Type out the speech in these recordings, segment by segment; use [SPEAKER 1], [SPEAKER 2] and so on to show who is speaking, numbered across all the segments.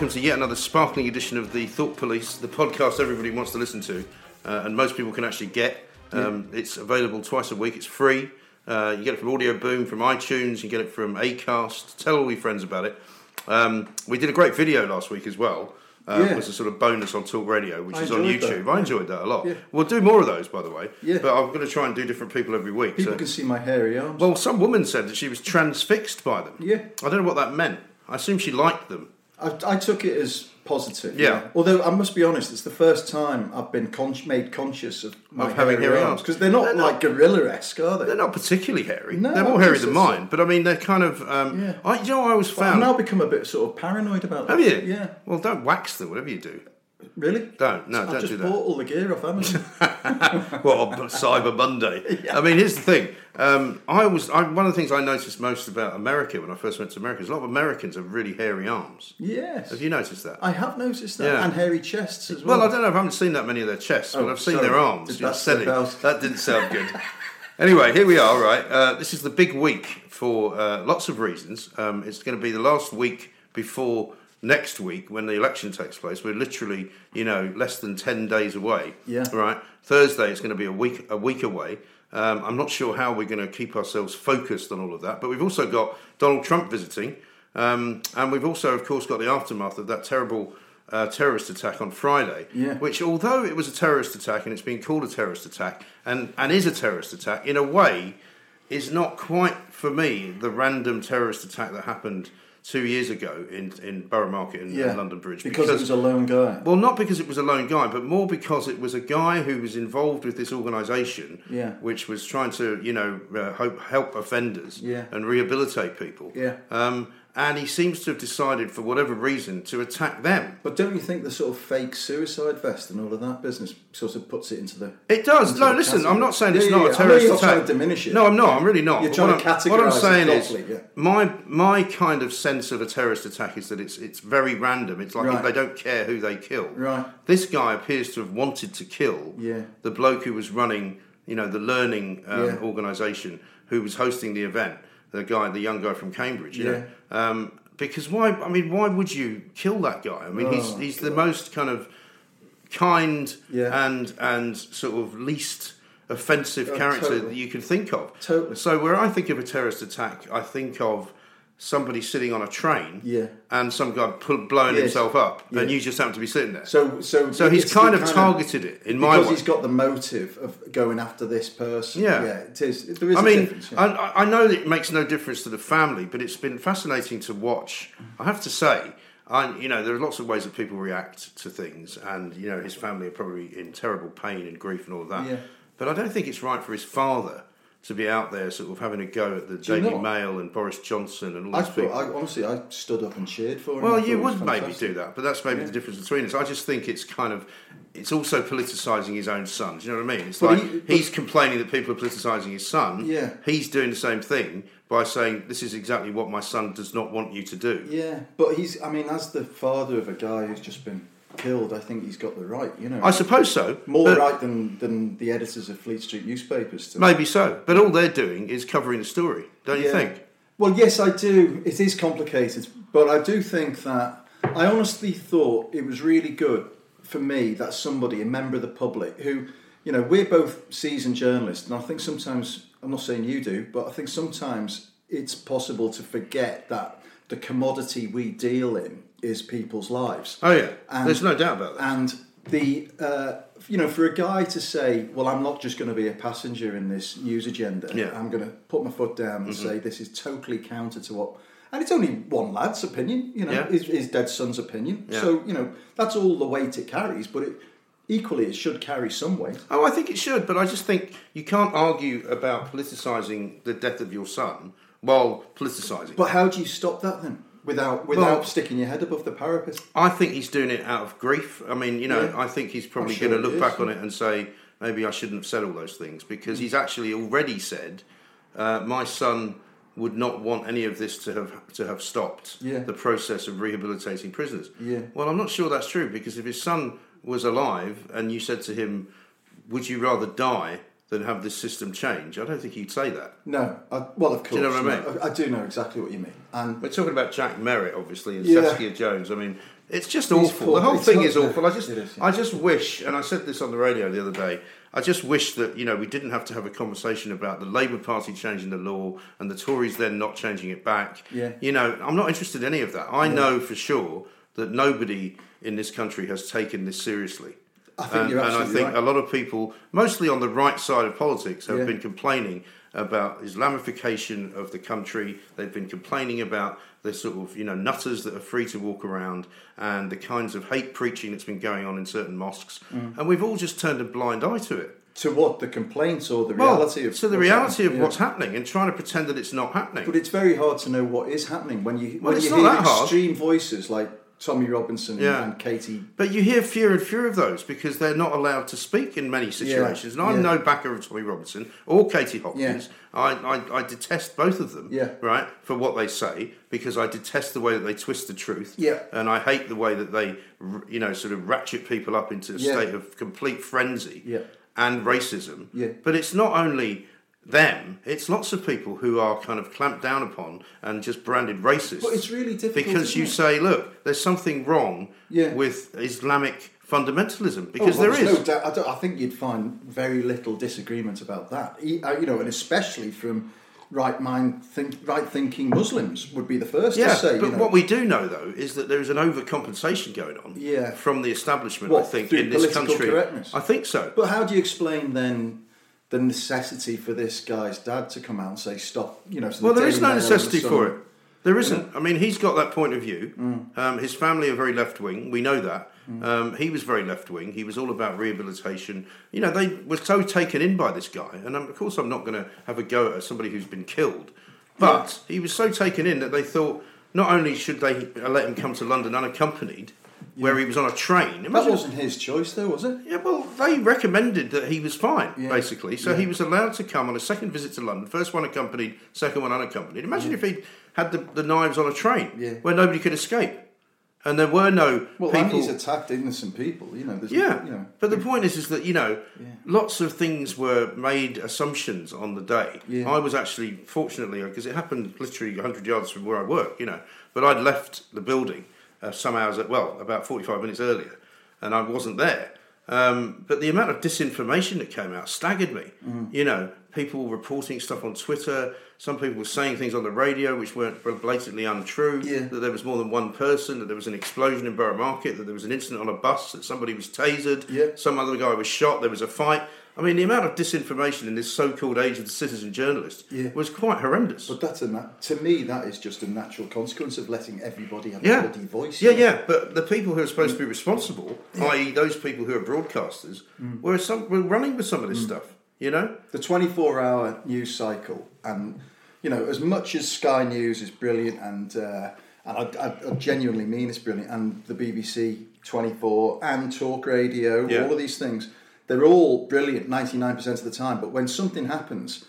[SPEAKER 1] Welcome to yet another sparkling edition of the Thought Police, the podcast everybody wants to listen to, uh, and most people can actually get. Um, It's available twice a week. It's free. Uh, you get it from Audio Boom, from iTunes. You get it from Acast. Tell all your friends about it. Um, we did a great video last week as well. Uh,
[SPEAKER 2] Yeah.
[SPEAKER 1] Was a sort of bonus on Talk Radio, which
[SPEAKER 2] I
[SPEAKER 1] is on
[SPEAKER 2] enjoyed that,
[SPEAKER 1] YouTube. I enjoyed that a lot.
[SPEAKER 2] Yeah.
[SPEAKER 1] We'll do more of those, by the way.
[SPEAKER 2] Yeah.
[SPEAKER 1] But I'm going to try and do different people every week.
[SPEAKER 2] People
[SPEAKER 1] so-
[SPEAKER 2] can see my hairy arms.
[SPEAKER 1] well, some woman said that she was transfixed by them.
[SPEAKER 2] Yeah.
[SPEAKER 1] I don't know what that meant. I assume she liked them.
[SPEAKER 2] I, I took it as positive.
[SPEAKER 1] Yeah.
[SPEAKER 2] Although I must be honest, it's the first time I've been con- made conscious of my
[SPEAKER 1] Of having hairy arms.
[SPEAKER 2] because they're not
[SPEAKER 1] They're
[SPEAKER 2] like gorilla-esque, are they?
[SPEAKER 1] They're not particularly hairy.
[SPEAKER 2] No,
[SPEAKER 1] they're more hairy than mine, but I mean, they're kind of. Um,
[SPEAKER 2] Yeah.
[SPEAKER 1] I, you know, I always
[SPEAKER 2] But I've now become a bit sort of paranoid about
[SPEAKER 1] have
[SPEAKER 2] it.
[SPEAKER 1] you?
[SPEAKER 2] Yeah.
[SPEAKER 1] Well, don't wax them. Whatever you do,
[SPEAKER 2] Really?
[SPEAKER 1] don't. No,
[SPEAKER 2] I've
[SPEAKER 1] don't
[SPEAKER 2] just
[SPEAKER 1] do
[SPEAKER 2] bought all the gear off Amazon.
[SPEAKER 1] Well, Cyber Monday. I mean, here's the thing. Um, I was I, one of the things I noticed most about America when I first went to America is a lot of Americans have really hairy arms.
[SPEAKER 2] yes.
[SPEAKER 1] Have you noticed that?
[SPEAKER 2] I have noticed that.
[SPEAKER 1] Yeah.
[SPEAKER 2] And hairy chests as well.
[SPEAKER 1] Well, I don't know. if I haven't seen that many of their chests, but
[SPEAKER 2] Oh,
[SPEAKER 1] I've seen
[SPEAKER 2] sorry.
[SPEAKER 1] their arms.
[SPEAKER 2] Did
[SPEAKER 1] You
[SPEAKER 2] that
[SPEAKER 1] said
[SPEAKER 2] slip
[SPEAKER 1] it.
[SPEAKER 2] out?
[SPEAKER 1] That didn't sound good. anyway, here we are. Right, uh, this is the big week for uh, lots of reasons. Um, it's going to be the last week before next week when the election takes place. We're literally, you know, less than ten days away.
[SPEAKER 2] Yeah.
[SPEAKER 1] Right. Thursday is going to be a week a week away. Um, I'm not sure how we're going to keep ourselves focused on all of that, but we've also got Donald Trump visiting, um, and we've also, of course, got the aftermath of that terrible uh, terrorist attack on Friday.
[SPEAKER 2] Yeah.
[SPEAKER 1] Which, although it was a terrorist attack and it's been called a terrorist attack, and, and is a terrorist attack, in a way, is not quite for me the random terrorist attack that happened two years ago in in Borough Market in,
[SPEAKER 2] yeah.
[SPEAKER 1] and London Bridge.
[SPEAKER 2] Because, it was a lone guy.
[SPEAKER 1] Well, not because it was a lone guy, but more because it was a guy who was involved with this organisation,
[SPEAKER 2] Yeah.
[SPEAKER 1] which was trying to, you know, uh, help, help offenders
[SPEAKER 2] Yeah.
[SPEAKER 1] and rehabilitate people.
[SPEAKER 2] Yeah.
[SPEAKER 1] Um, and he seems to have decided, for whatever reason, to attack them.
[SPEAKER 2] But don't you think the sort of fake suicide vest and all of that business sort of puts it into the
[SPEAKER 1] It does. No, listen,
[SPEAKER 2] category?
[SPEAKER 1] I'm not saying it's
[SPEAKER 2] yeah,
[SPEAKER 1] not
[SPEAKER 2] yeah.
[SPEAKER 1] a terrorist attack.
[SPEAKER 2] trying to diminish it.
[SPEAKER 1] No, I'm not. I'm really not.
[SPEAKER 2] You're
[SPEAKER 1] But
[SPEAKER 2] trying
[SPEAKER 1] what
[SPEAKER 2] to
[SPEAKER 1] I'm- What I'm
[SPEAKER 2] categorise
[SPEAKER 1] saying is,
[SPEAKER 2] yeah.
[SPEAKER 1] my my kind of sense of a terrorist attack is that it's it's very random. It's like
[SPEAKER 2] Right.
[SPEAKER 1] they don't care who they kill.
[SPEAKER 2] Right.
[SPEAKER 1] This guy appears to have wanted to kill
[SPEAKER 2] Yeah.
[SPEAKER 1] the bloke who was running, you know, the learning um, organisation who was hosting the event. The guy, the young guy from Cambridge. You
[SPEAKER 2] Yeah.
[SPEAKER 1] know. Um, because why? I mean, why would you kill that guy? I mean, he's
[SPEAKER 2] Oh,
[SPEAKER 1] he's the most kind of kind
[SPEAKER 2] Yeah.
[SPEAKER 1] and and sort of least offensive
[SPEAKER 2] Oh,
[SPEAKER 1] character
[SPEAKER 2] totally.
[SPEAKER 1] that you can think of.
[SPEAKER 2] Totally.
[SPEAKER 1] So where I think of a terrorist attack, I think of somebody sitting on a train
[SPEAKER 2] Yeah.
[SPEAKER 1] and some guy pull, blowing
[SPEAKER 2] Yes.
[SPEAKER 1] himself up,
[SPEAKER 2] Yeah.
[SPEAKER 1] and you just happen to be sitting there.
[SPEAKER 2] So, so,
[SPEAKER 1] So he's kind of targeted it in my
[SPEAKER 2] because
[SPEAKER 1] way.
[SPEAKER 2] he's got the motive of going after this person.
[SPEAKER 1] Yeah.
[SPEAKER 2] yeah, it is. There is.
[SPEAKER 1] I mean,
[SPEAKER 2] yeah.
[SPEAKER 1] I, I know that it makes no difference to the family, but it's been fascinating to watch. I have to say, I, you know, there are lots of ways that people react to things, and you know, his family are probably in terrible pain and grief and all of that.
[SPEAKER 2] Yeah.
[SPEAKER 1] But I don't think it's right for his father to be out there, sort of having a go at the
[SPEAKER 2] Do you
[SPEAKER 1] Daily? Mail and Boris Johnson and all
[SPEAKER 2] I
[SPEAKER 1] these
[SPEAKER 2] thought,
[SPEAKER 1] people.
[SPEAKER 2] I, honestly, I stood up and cheered for him.
[SPEAKER 1] Well, you would maybe do that, but that's maybe
[SPEAKER 2] Yeah.
[SPEAKER 1] the difference between us. I just think it's kind of, it's also politicising his own son. Do you know what I mean? It's
[SPEAKER 2] But
[SPEAKER 1] like
[SPEAKER 2] he-
[SPEAKER 1] he's complaining that people are politicising his son.
[SPEAKER 2] Yeah.
[SPEAKER 1] He's doing the same thing by saying, this is exactly what my son does not want you to do.
[SPEAKER 2] Yeah, but he's. I mean, as the father of a guy who's just been killed, I think he's got the right. You know,
[SPEAKER 1] I suppose so.
[SPEAKER 2] more right than than the editors of Fleet Street newspapers. To
[SPEAKER 1] Maybe so. But all they're doing is covering the story, don't you
[SPEAKER 2] Yeah.
[SPEAKER 1] think?
[SPEAKER 2] Well, yes, I do. It is complicated, but I do think that I honestly thought it was really good for me that somebody, a member of the public, who, you know, we're both seasoned journalists, and I think sometimes, I'm not saying you do, but I think sometimes it's possible to forget that the commodity we deal in is people's lives.
[SPEAKER 1] Oh yeah,
[SPEAKER 2] And-
[SPEAKER 1] there's no doubt about that.
[SPEAKER 2] And the uh, you know, for a guy to say, "Well, I'm not just going to be a passenger in this news agenda.
[SPEAKER 1] Yeah. Mm-hmm.
[SPEAKER 2] I'm going to put my foot down and say this is totally counter to what." And it's only one lad's opinion, you know,
[SPEAKER 1] Yeah.
[SPEAKER 2] his, his dead son's opinion.
[SPEAKER 1] Yeah.
[SPEAKER 2] So you know, that's all the weight it carries. But it, equally, it should carry some weight.
[SPEAKER 1] Oh, I think it should, but I just think you can't argue about politicising the death of your son while politicising.
[SPEAKER 2] But how do you stop that then? Without without
[SPEAKER 1] Well-
[SPEAKER 2] sticking your head above the parapet.
[SPEAKER 1] I think he's doing it out of grief. I mean, you know,
[SPEAKER 2] Yeah.
[SPEAKER 1] I think he's probably
[SPEAKER 2] sure
[SPEAKER 1] going to look back on it and say, maybe I shouldn't have said all those things because he's actually already said, uh, my son would not want any of this to have to have stopped
[SPEAKER 2] Yeah.
[SPEAKER 1] the process of rehabilitating prisoners.
[SPEAKER 2] Yeah.
[SPEAKER 1] Well, I'm not sure that's true because if his son was alive and you said to him, "Would you rather die than have this system change?" I don't think he'd say that.
[SPEAKER 2] No, I, well, of course.
[SPEAKER 1] Do you know what I
[SPEAKER 2] no, I, I do know exactly what you mean. And
[SPEAKER 1] We're talking about Jack Merritt, obviously, and
[SPEAKER 2] Yeah.
[SPEAKER 1] Saskia Jones. I mean, it's just awful.
[SPEAKER 2] poor.
[SPEAKER 1] The whole
[SPEAKER 2] It's
[SPEAKER 1] thing is awful. I just,
[SPEAKER 2] is, yeah.
[SPEAKER 1] I just wish, and I said this on the radio the other day. I just wish that you know we didn't have to have a conversation about the Labour Party changing the law and the Tories then not changing it back.
[SPEAKER 2] Yeah.
[SPEAKER 1] You know, I'm not interested in any of that. I know for sure that nobody in this country has taken this seriously.
[SPEAKER 2] I think
[SPEAKER 1] and,
[SPEAKER 2] you're
[SPEAKER 1] and I think
[SPEAKER 2] right.
[SPEAKER 1] a lot of people, mostly on the right side of politics, have
[SPEAKER 2] Yeah.
[SPEAKER 1] been complaining about Islamification of the country. They've been complaining about the sort of you know nutters that are free to walk around and the kinds of hate preaching that's been going on in certain mosques,
[SPEAKER 2] Mm.
[SPEAKER 1] and we've all just turned a blind eye to it.
[SPEAKER 2] to what the complaints or the
[SPEAKER 1] Well,
[SPEAKER 2] reality of
[SPEAKER 1] to the reality of
[SPEAKER 2] yeah.
[SPEAKER 1] what's happening and trying to pretend that it's not happening.
[SPEAKER 2] But it's very hard to know what is happening when you
[SPEAKER 1] Well,
[SPEAKER 2] when you hear
[SPEAKER 1] that hard.
[SPEAKER 2] extreme voices like Tommy Robinson
[SPEAKER 1] Yeah.
[SPEAKER 2] and Katie.
[SPEAKER 1] But you hear fewer and fewer of those because they're not allowed to speak in many situations. and I'm
[SPEAKER 2] yeah.
[SPEAKER 1] no backer of Tommy Robinson or Katie Hopkins. I, I, I detest both of them,
[SPEAKER 2] Yeah.
[SPEAKER 1] right, for what they say because I detest the way that they twist the truth.
[SPEAKER 2] Yeah.
[SPEAKER 1] And I hate the way that they, you know, sort of ratchet people up into a
[SPEAKER 2] Yeah.
[SPEAKER 1] state of complete frenzy
[SPEAKER 2] Yeah.
[SPEAKER 1] and racism.
[SPEAKER 2] Yeah.
[SPEAKER 1] But it's not only them, it's lots of people who are kind of clamped down upon and just branded racist.
[SPEAKER 2] But it's really difficult,
[SPEAKER 1] Because you
[SPEAKER 2] it?
[SPEAKER 1] say, look, there's something wrong
[SPEAKER 2] Yeah.
[SPEAKER 1] with Islamic fundamentalism because
[SPEAKER 2] Oh, well, there's. No doubt, I, don't- I think you'd find very little disagreement about that. Uh, You know, and especially from right mind, think, right thinking Muslims would be the first
[SPEAKER 1] yeah,
[SPEAKER 2] to say.
[SPEAKER 1] but
[SPEAKER 2] you know,
[SPEAKER 1] what we do know though is that there is an overcompensation going on
[SPEAKER 2] Yeah.
[SPEAKER 1] from the establishment. I think in this country? I think so.
[SPEAKER 2] But how do you explain then the necessity for this guy's dad to come out and say stop? You know, so the
[SPEAKER 1] Well, there is no
[SPEAKER 2] the
[SPEAKER 1] necessity for it. There isn't. I mean, he's got that point of view.
[SPEAKER 2] Mm.
[SPEAKER 1] Um, his family are very left wing. We know that. Um, he was very left wing. He was all about rehabilitation. You know, they were so taken in by this guy. And um, of course, I'm not going to have a go at somebody who's been killed. But he was so taken in that they thought not only should they let him come to London unaccompanied, where he was on a train.
[SPEAKER 2] That wasn't his choice, though, was it?
[SPEAKER 1] yeah, well, they recommended that he was fine,
[SPEAKER 2] Yeah.
[SPEAKER 1] basically. So
[SPEAKER 2] Yeah.
[SPEAKER 1] he was allowed to come on a second visit to London, first one accompanied, second one unaccompanied. Imagine if he'd had the, the knives on a train
[SPEAKER 2] Yeah.
[SPEAKER 1] where nobody could escape. And there were no
[SPEAKER 2] Well,
[SPEAKER 1] people.
[SPEAKER 2] he's attacked innocent people. You know, there's,
[SPEAKER 1] yeah,
[SPEAKER 2] you know,
[SPEAKER 1] but the point is, is that you know,
[SPEAKER 2] Yeah.
[SPEAKER 1] lots of things were made assumptions on the day.
[SPEAKER 2] Yeah.
[SPEAKER 1] I was actually, fortunately, because it happened literally 100 yards from where I work, you know, but I'd left the building uh, some hours, at, well, about 45 minutes earlier, and I wasn't there. Um, but the amount of disinformation that came out staggered me.
[SPEAKER 2] Mm.
[SPEAKER 1] You know, people reporting stuff on Twitter. Some people were saying things on the radio which weren't blatantly untrue.
[SPEAKER 2] Yeah.
[SPEAKER 1] That there was more than one person. That there was an explosion in Borough Market. That there was an incident on a bus. That somebody was tasered.
[SPEAKER 2] Yeah.
[SPEAKER 1] Some other guy was shot. There was a fight. I mean, the amount of disinformation in this so-called age of the citizen journalist
[SPEAKER 2] Yeah.
[SPEAKER 1] was quite horrendous.
[SPEAKER 2] But that's a nat- to me that is just a natural consequence of letting everybody have
[SPEAKER 1] yeah.
[SPEAKER 2] a bloody voice.
[SPEAKER 1] Yeah, yeah. But the people who are supposed to be responsible, i.e., those people who are broadcasters,
[SPEAKER 2] Mm.
[SPEAKER 1] were some were running with some of this stuff. You know.
[SPEAKER 2] The 24 hour news cycle, and you know, as much as Sky News is brilliant, and uh, and I, I, I genuinely mean it's brilliant, and the BBC 24 and Talk Radio, all of these things, they're all brilliant 99% of the time. But when something happens,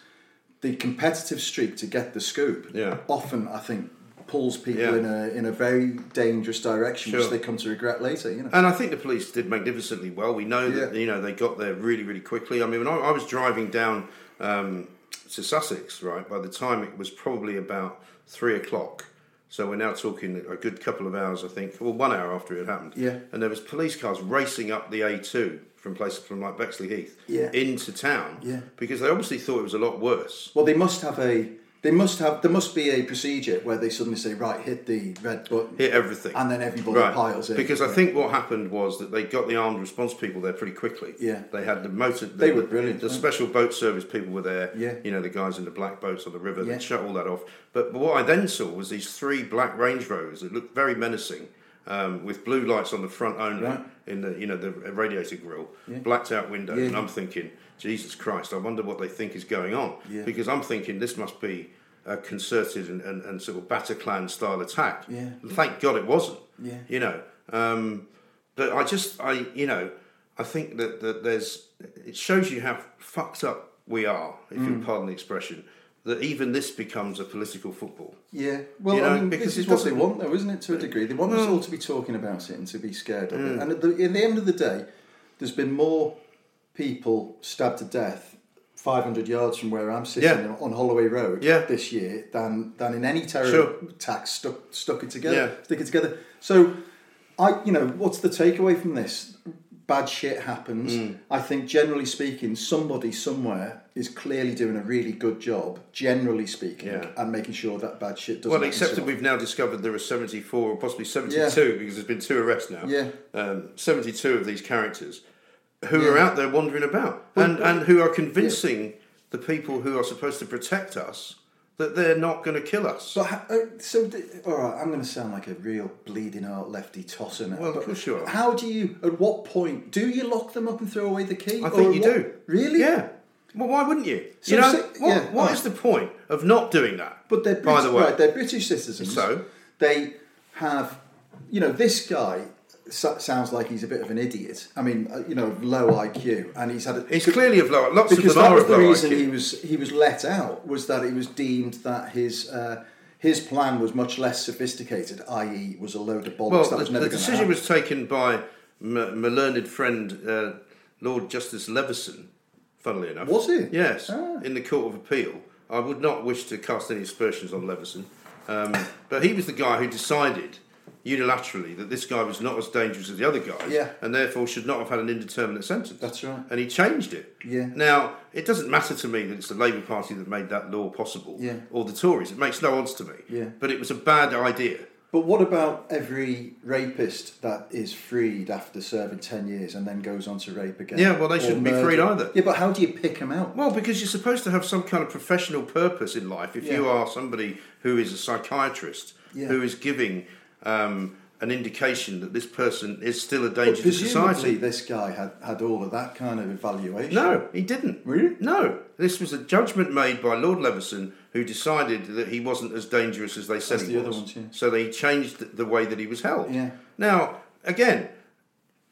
[SPEAKER 2] the competitive streak to get the scoop
[SPEAKER 1] Yeah.
[SPEAKER 2] often, I think, pulls people
[SPEAKER 1] Yeah.
[SPEAKER 2] in a in a very dangerous direction, which they come to regret later. You know.
[SPEAKER 1] And I think the police did magnificently well. We know that
[SPEAKER 2] Yeah.
[SPEAKER 1] you know they got there really, really quickly. I mean, when I, I was driving down um, to Sussex, right, by the time it was probably about three o'clock. So we're now talking a good couple of hours, I think, well, one hour after it happened.
[SPEAKER 2] Yeah.
[SPEAKER 1] And there was police cars racing up the A2 from places from like Bexleyheath
[SPEAKER 2] Yeah.
[SPEAKER 1] into town.
[SPEAKER 2] Yeah.
[SPEAKER 1] Because they obviously thought it was a lot worse.
[SPEAKER 2] Well, they must have a They must have. There must be a procedure where they suddenly say, "Right, hit the red button,"
[SPEAKER 1] hit everything,
[SPEAKER 2] and then everybody piles in.
[SPEAKER 1] Because I think what happened was that they got the armed response people there pretty quickly.
[SPEAKER 2] Yeah.
[SPEAKER 1] they had the motor. The,
[SPEAKER 2] They were brilliant,
[SPEAKER 1] The special boat service people were there.
[SPEAKER 2] Yeah.
[SPEAKER 1] you know the guys in the black boats on the river.
[SPEAKER 2] Yeah.
[SPEAKER 1] They shut all that off. But, but what I then saw was these three black Range Rovers that looked very menacing. Um, with blue lights on the front only,
[SPEAKER 2] Right.
[SPEAKER 1] in the you know the radiator grill,
[SPEAKER 2] Yeah.
[SPEAKER 1] blacked out windows,
[SPEAKER 2] Yeah.
[SPEAKER 1] and I'm thinking, Jesus Christ, I wonder what they think is going on,
[SPEAKER 2] Yeah.
[SPEAKER 1] because I'm thinking this must be a concerted and, and, and sort of Bataclan style attack.
[SPEAKER 2] Yeah.
[SPEAKER 1] Thank God it wasn't.
[SPEAKER 2] Yeah.
[SPEAKER 1] You know, um, but I just, I, you know, I think that, that there's, it shows you how fucked up we are, if
[SPEAKER 2] Mm.
[SPEAKER 1] you'll pardon the expression, that even this becomes a political football.
[SPEAKER 2] Yeah, well,
[SPEAKER 1] You know,
[SPEAKER 2] I mean,
[SPEAKER 1] because
[SPEAKER 2] this is what they want, though, isn't it? To a degree, they want us all to be talking about it and to be scared of it. And at the, in the end of the day, there's been more people stabbed to death 500 yards from where I'm sitting
[SPEAKER 1] Yeah.
[SPEAKER 2] on Holloway Road
[SPEAKER 1] Yeah.
[SPEAKER 2] this year than than in any terror
[SPEAKER 1] Sure.
[SPEAKER 2] attack stuck stuck it together,
[SPEAKER 1] Yeah.
[SPEAKER 2] stick it together. So, I, you know, what's the takeaway from this? Bad shit happens.
[SPEAKER 1] Mm.
[SPEAKER 2] I think, generally speaking, somebody somewhere is clearly doing a really good job, generally speaking,
[SPEAKER 1] Yeah.
[SPEAKER 2] and making sure that bad shit doesn't.
[SPEAKER 1] Well, except that we've now discovered there are 74 or possibly 72 because there's been two arrests now.
[SPEAKER 2] Yeah.
[SPEAKER 1] Um, 72 of these characters who
[SPEAKER 2] Yeah.
[SPEAKER 1] are out there wandering about and, and who are convincing the people who are supposed to protect us that they're not going to kill us.
[SPEAKER 2] But uh, so, th- all right, I'm going to sound like a real bleeding heart lefty tosser now.
[SPEAKER 1] Well, of
[SPEAKER 2] but
[SPEAKER 1] course you are.
[SPEAKER 2] How do you? At what point do you lock them up and throw away the key?
[SPEAKER 1] I think you
[SPEAKER 2] what-
[SPEAKER 1] do.
[SPEAKER 2] Really?
[SPEAKER 1] Yeah. Well, why wouldn't you?
[SPEAKER 2] So
[SPEAKER 1] you know,
[SPEAKER 2] say-
[SPEAKER 1] what,
[SPEAKER 2] yeah,
[SPEAKER 1] what
[SPEAKER 2] right.
[SPEAKER 1] is the point of not doing that?
[SPEAKER 2] But they're
[SPEAKER 1] by the way,
[SPEAKER 2] right? They're British citizens.
[SPEAKER 1] So?
[SPEAKER 2] they have, you know, this guy so- sounds like he's a bit of an idiot. I mean, uh, you know, low IQ, and he's had a,
[SPEAKER 1] he's clearly of low. Lots
[SPEAKER 2] because
[SPEAKER 1] of
[SPEAKER 2] that
[SPEAKER 1] are
[SPEAKER 2] was
[SPEAKER 1] of
[SPEAKER 2] the reason
[SPEAKER 1] IQ.
[SPEAKER 2] he was he was let out was that it was deemed that his uh, his plan was much less sophisticated, i.e., was a load of bollocks
[SPEAKER 1] Well,
[SPEAKER 2] that
[SPEAKER 1] the,
[SPEAKER 2] was
[SPEAKER 1] the decision was taken by m- my learned friend uh, Lord Justice Leveson. Funnily enough,
[SPEAKER 2] Was it?
[SPEAKER 1] Yes,
[SPEAKER 2] Ah.
[SPEAKER 1] in the Court of Appeal. I would not wish to cast any aspersions on Leveson, um, but he was the guy who decided unilaterally that this guy was not as dangerous as the other guys,
[SPEAKER 2] Yeah.
[SPEAKER 1] and therefore should not have had an indeterminate sentence.
[SPEAKER 2] That's right.
[SPEAKER 1] And he changed it.
[SPEAKER 2] Yeah.
[SPEAKER 1] Now it doesn't matter to me that it's the Labour Party that made that law possible,
[SPEAKER 2] Yeah.
[SPEAKER 1] or the Tories. It makes no odds to me.
[SPEAKER 2] Yeah.
[SPEAKER 1] But it was a bad idea.
[SPEAKER 2] But what about every rapist that is freed after serving 10 years and then goes on to rape again?
[SPEAKER 1] Yeah, well, they shouldn't be freed either.
[SPEAKER 2] Yeah, but how do you pick them out?
[SPEAKER 1] Well, because you're supposed to have some kind of professional purpose in life. If you are somebody who is a psychiatrist
[SPEAKER 2] Yeah.
[SPEAKER 1] who is giving um, an indication that this person is still a danger to society.
[SPEAKER 2] this guy had, had all of that kind of evaluation.
[SPEAKER 1] No, he didn't.
[SPEAKER 2] Really?
[SPEAKER 1] No. This was a judgment made by Lord Leveson, who decided that he wasn't as dangerous as they said he
[SPEAKER 2] the other
[SPEAKER 1] was.
[SPEAKER 2] ones, yeah.
[SPEAKER 1] So they changed the- the way that he was held.
[SPEAKER 2] Yeah.
[SPEAKER 1] Now, again,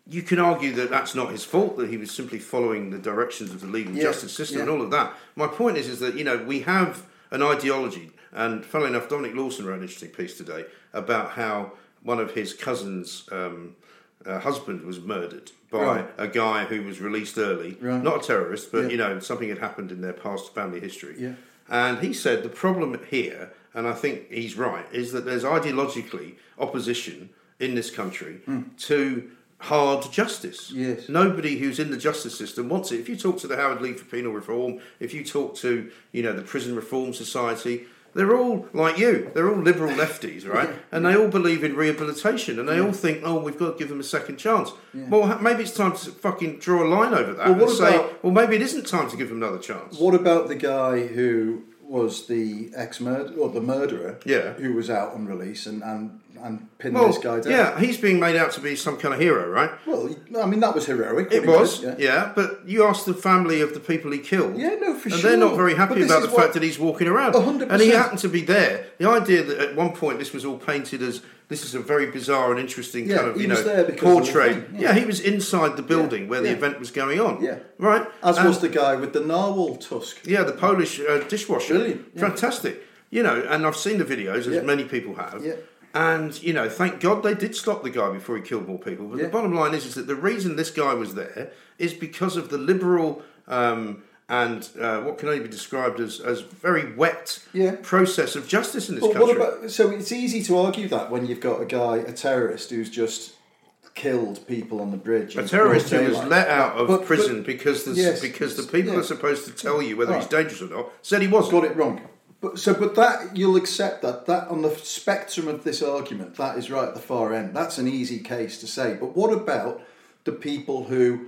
[SPEAKER 1] you can argue that that's not his fault; that he was simply following the directions of the legal
[SPEAKER 2] Yeah,
[SPEAKER 1] justice system
[SPEAKER 2] yeah.
[SPEAKER 1] and all of that. My point is, is that you know we have an ideology, and funnily enough, Dominic Lawson wrote an interesting piece today about how one of his cousins. Um, uh, husband was murdered by
[SPEAKER 2] Right.
[SPEAKER 1] a guy who was released early,
[SPEAKER 2] Right.
[SPEAKER 1] not a terrorist, but
[SPEAKER 2] Yeah.
[SPEAKER 1] you know something had happened in their past family history.
[SPEAKER 2] Yeah.
[SPEAKER 1] And he said the problem here, and I think he's right, is that there's ideologically opposition in this country to hard justice.
[SPEAKER 2] Yes.
[SPEAKER 1] Nobody who's in the justice system wants it. If you talk to the Howard League for Penal Reform, if you talk to, you know, the Prison Reform Society, they're all like you. They're all liberal lefties, right? And they all believe in rehabilitation, and they all think, oh, we've got to give them a second chance. Well, maybe it's time to fucking draw a line over that
[SPEAKER 2] Well,
[SPEAKER 1] and
[SPEAKER 2] what
[SPEAKER 1] say, well, maybe it isn't time to give them another chance.
[SPEAKER 2] What about the guy who was the ex murder or the murderer?
[SPEAKER 1] Yeah.
[SPEAKER 2] Who was out on release and and, and pinned
[SPEAKER 1] Well,
[SPEAKER 2] this guy down?
[SPEAKER 1] yeah, he's being made out to be some kind of hero, right?
[SPEAKER 2] Well, I mean that was heroic.
[SPEAKER 1] It was,
[SPEAKER 2] did,
[SPEAKER 1] yeah. But you ask the family of the people he killed,
[SPEAKER 2] Yeah, no, for
[SPEAKER 1] and
[SPEAKER 2] sure.
[SPEAKER 1] they're not very happy about the fact that he's walking around.
[SPEAKER 2] A hundred
[SPEAKER 1] And he happened to be there. The idea that at one point this was all painted as this is a very bizarre and interesting
[SPEAKER 2] Yeah,
[SPEAKER 1] kind of you know portrait. yeah.
[SPEAKER 2] yeah.
[SPEAKER 1] he was inside the building where the
[SPEAKER 2] yeah.
[SPEAKER 1] event was going on.
[SPEAKER 2] Yeah.
[SPEAKER 1] right.
[SPEAKER 2] As
[SPEAKER 1] And-
[SPEAKER 2] was the guy with the narwhal tusk.
[SPEAKER 1] yeah, the Polish uh, dishwasher.
[SPEAKER 2] Brilliant, yeah.
[SPEAKER 1] Fantastic. You know, and I've seen the videos, as
[SPEAKER 2] Yeah.
[SPEAKER 1] many people have.
[SPEAKER 2] Yeah.
[SPEAKER 1] And, you know, thank God they did stop the guy before he killed more people. But
[SPEAKER 2] Yeah.
[SPEAKER 1] the bottom line is, is that the reason this guy was there is because of the liberal um, and uh, what can only be described as, as very wet
[SPEAKER 2] Yeah.
[SPEAKER 1] process of justice in this
[SPEAKER 2] But
[SPEAKER 1] country.
[SPEAKER 2] what about? So it's easy to argue that when you've got a guy, a terrorist, who's just killed people on the bridge.
[SPEAKER 1] a terrorist who was let out of
[SPEAKER 2] But-
[SPEAKER 1] prison
[SPEAKER 2] but
[SPEAKER 1] because the
[SPEAKER 2] Yes.
[SPEAKER 1] because the people
[SPEAKER 2] Yeah.
[SPEAKER 1] are supposed to tell you whether he's dangerous or not said he wasn't.
[SPEAKER 2] got it wrong. But so, but that you'll accept that that on the spectrum of this argument, that is right at the far end. That's an easy case to say. But what about the people who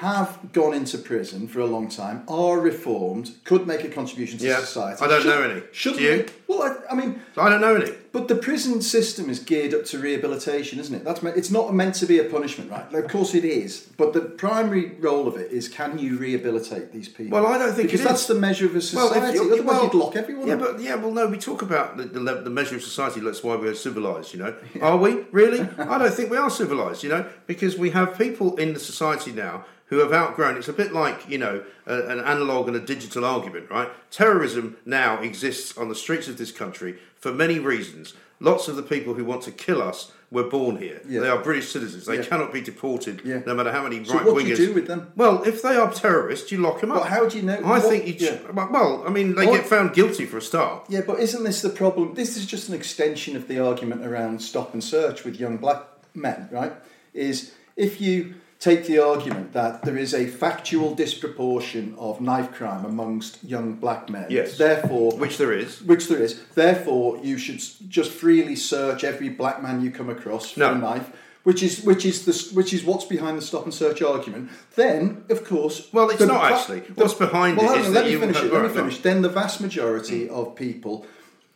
[SPEAKER 2] have gone into prison for a long time, are reformed, could make a contribution to
[SPEAKER 1] Yeah.
[SPEAKER 2] society?
[SPEAKER 1] I don't
[SPEAKER 2] Should-
[SPEAKER 1] know any.
[SPEAKER 2] Shouldn't
[SPEAKER 1] Do you?
[SPEAKER 2] we- Well, I, I mean,
[SPEAKER 1] I don't know any.
[SPEAKER 2] But the prison system is geared up to rehabilitation, isn't it? That's me- it's not meant to be a punishment, right? Of course it is, but the primary role of it is can you rehabilitate these people?
[SPEAKER 1] Well, I don't think
[SPEAKER 2] because that's
[SPEAKER 1] is.
[SPEAKER 2] the measure of a society.
[SPEAKER 1] you-
[SPEAKER 2] Otherwise, you'd lock everyone
[SPEAKER 1] Yeah,
[SPEAKER 2] up.
[SPEAKER 1] but yeah, well, no. We talk about the, the, the measure of society. That's why we're civilized. You know, are we really? I don't think we are civilized. You know, because we have people in the society now who have outgrown. It's a bit like you know a, an analog and a digital argument, right? Terrorism now exists on the streets of this country for many reasons. Lots of the people who want to kill us were born here.
[SPEAKER 2] Yeah.
[SPEAKER 1] They are British citizens. They
[SPEAKER 2] Yeah.
[SPEAKER 1] cannot be deported,
[SPEAKER 2] Yeah.
[SPEAKER 1] no matter how many
[SPEAKER 2] So
[SPEAKER 1] right
[SPEAKER 2] what do you
[SPEAKER 1] wingers.
[SPEAKER 2] do with them?
[SPEAKER 1] Well, if they are terrorists, you lock them up.
[SPEAKER 2] But how do you know-
[SPEAKER 1] I
[SPEAKER 2] what-
[SPEAKER 1] think you. Ch- well, I mean, they
[SPEAKER 2] What-
[SPEAKER 1] get found guilty for a start.
[SPEAKER 2] Yeah, but isn't this the problem? This is just an extension of the argument around stop and search with young black men, right? Is if you take the argument that there is a factual disproportion of knife crime amongst young black men,
[SPEAKER 1] Yes.
[SPEAKER 2] therefore,
[SPEAKER 1] Which there is.
[SPEAKER 2] which there is, therefore you should just freely search every black man you come across for
[SPEAKER 1] No.
[SPEAKER 2] a knife. Which is which is the which is what's behind the stop and search argument. Then, of course,
[SPEAKER 1] Well, it's not
[SPEAKER 2] va-
[SPEAKER 1] actually. What's behind
[SPEAKER 2] well,
[SPEAKER 1] it is
[SPEAKER 2] on,
[SPEAKER 1] that
[SPEAKER 2] let me
[SPEAKER 1] you-
[SPEAKER 2] finish it. Let me finish. Then the vast majority mm. of people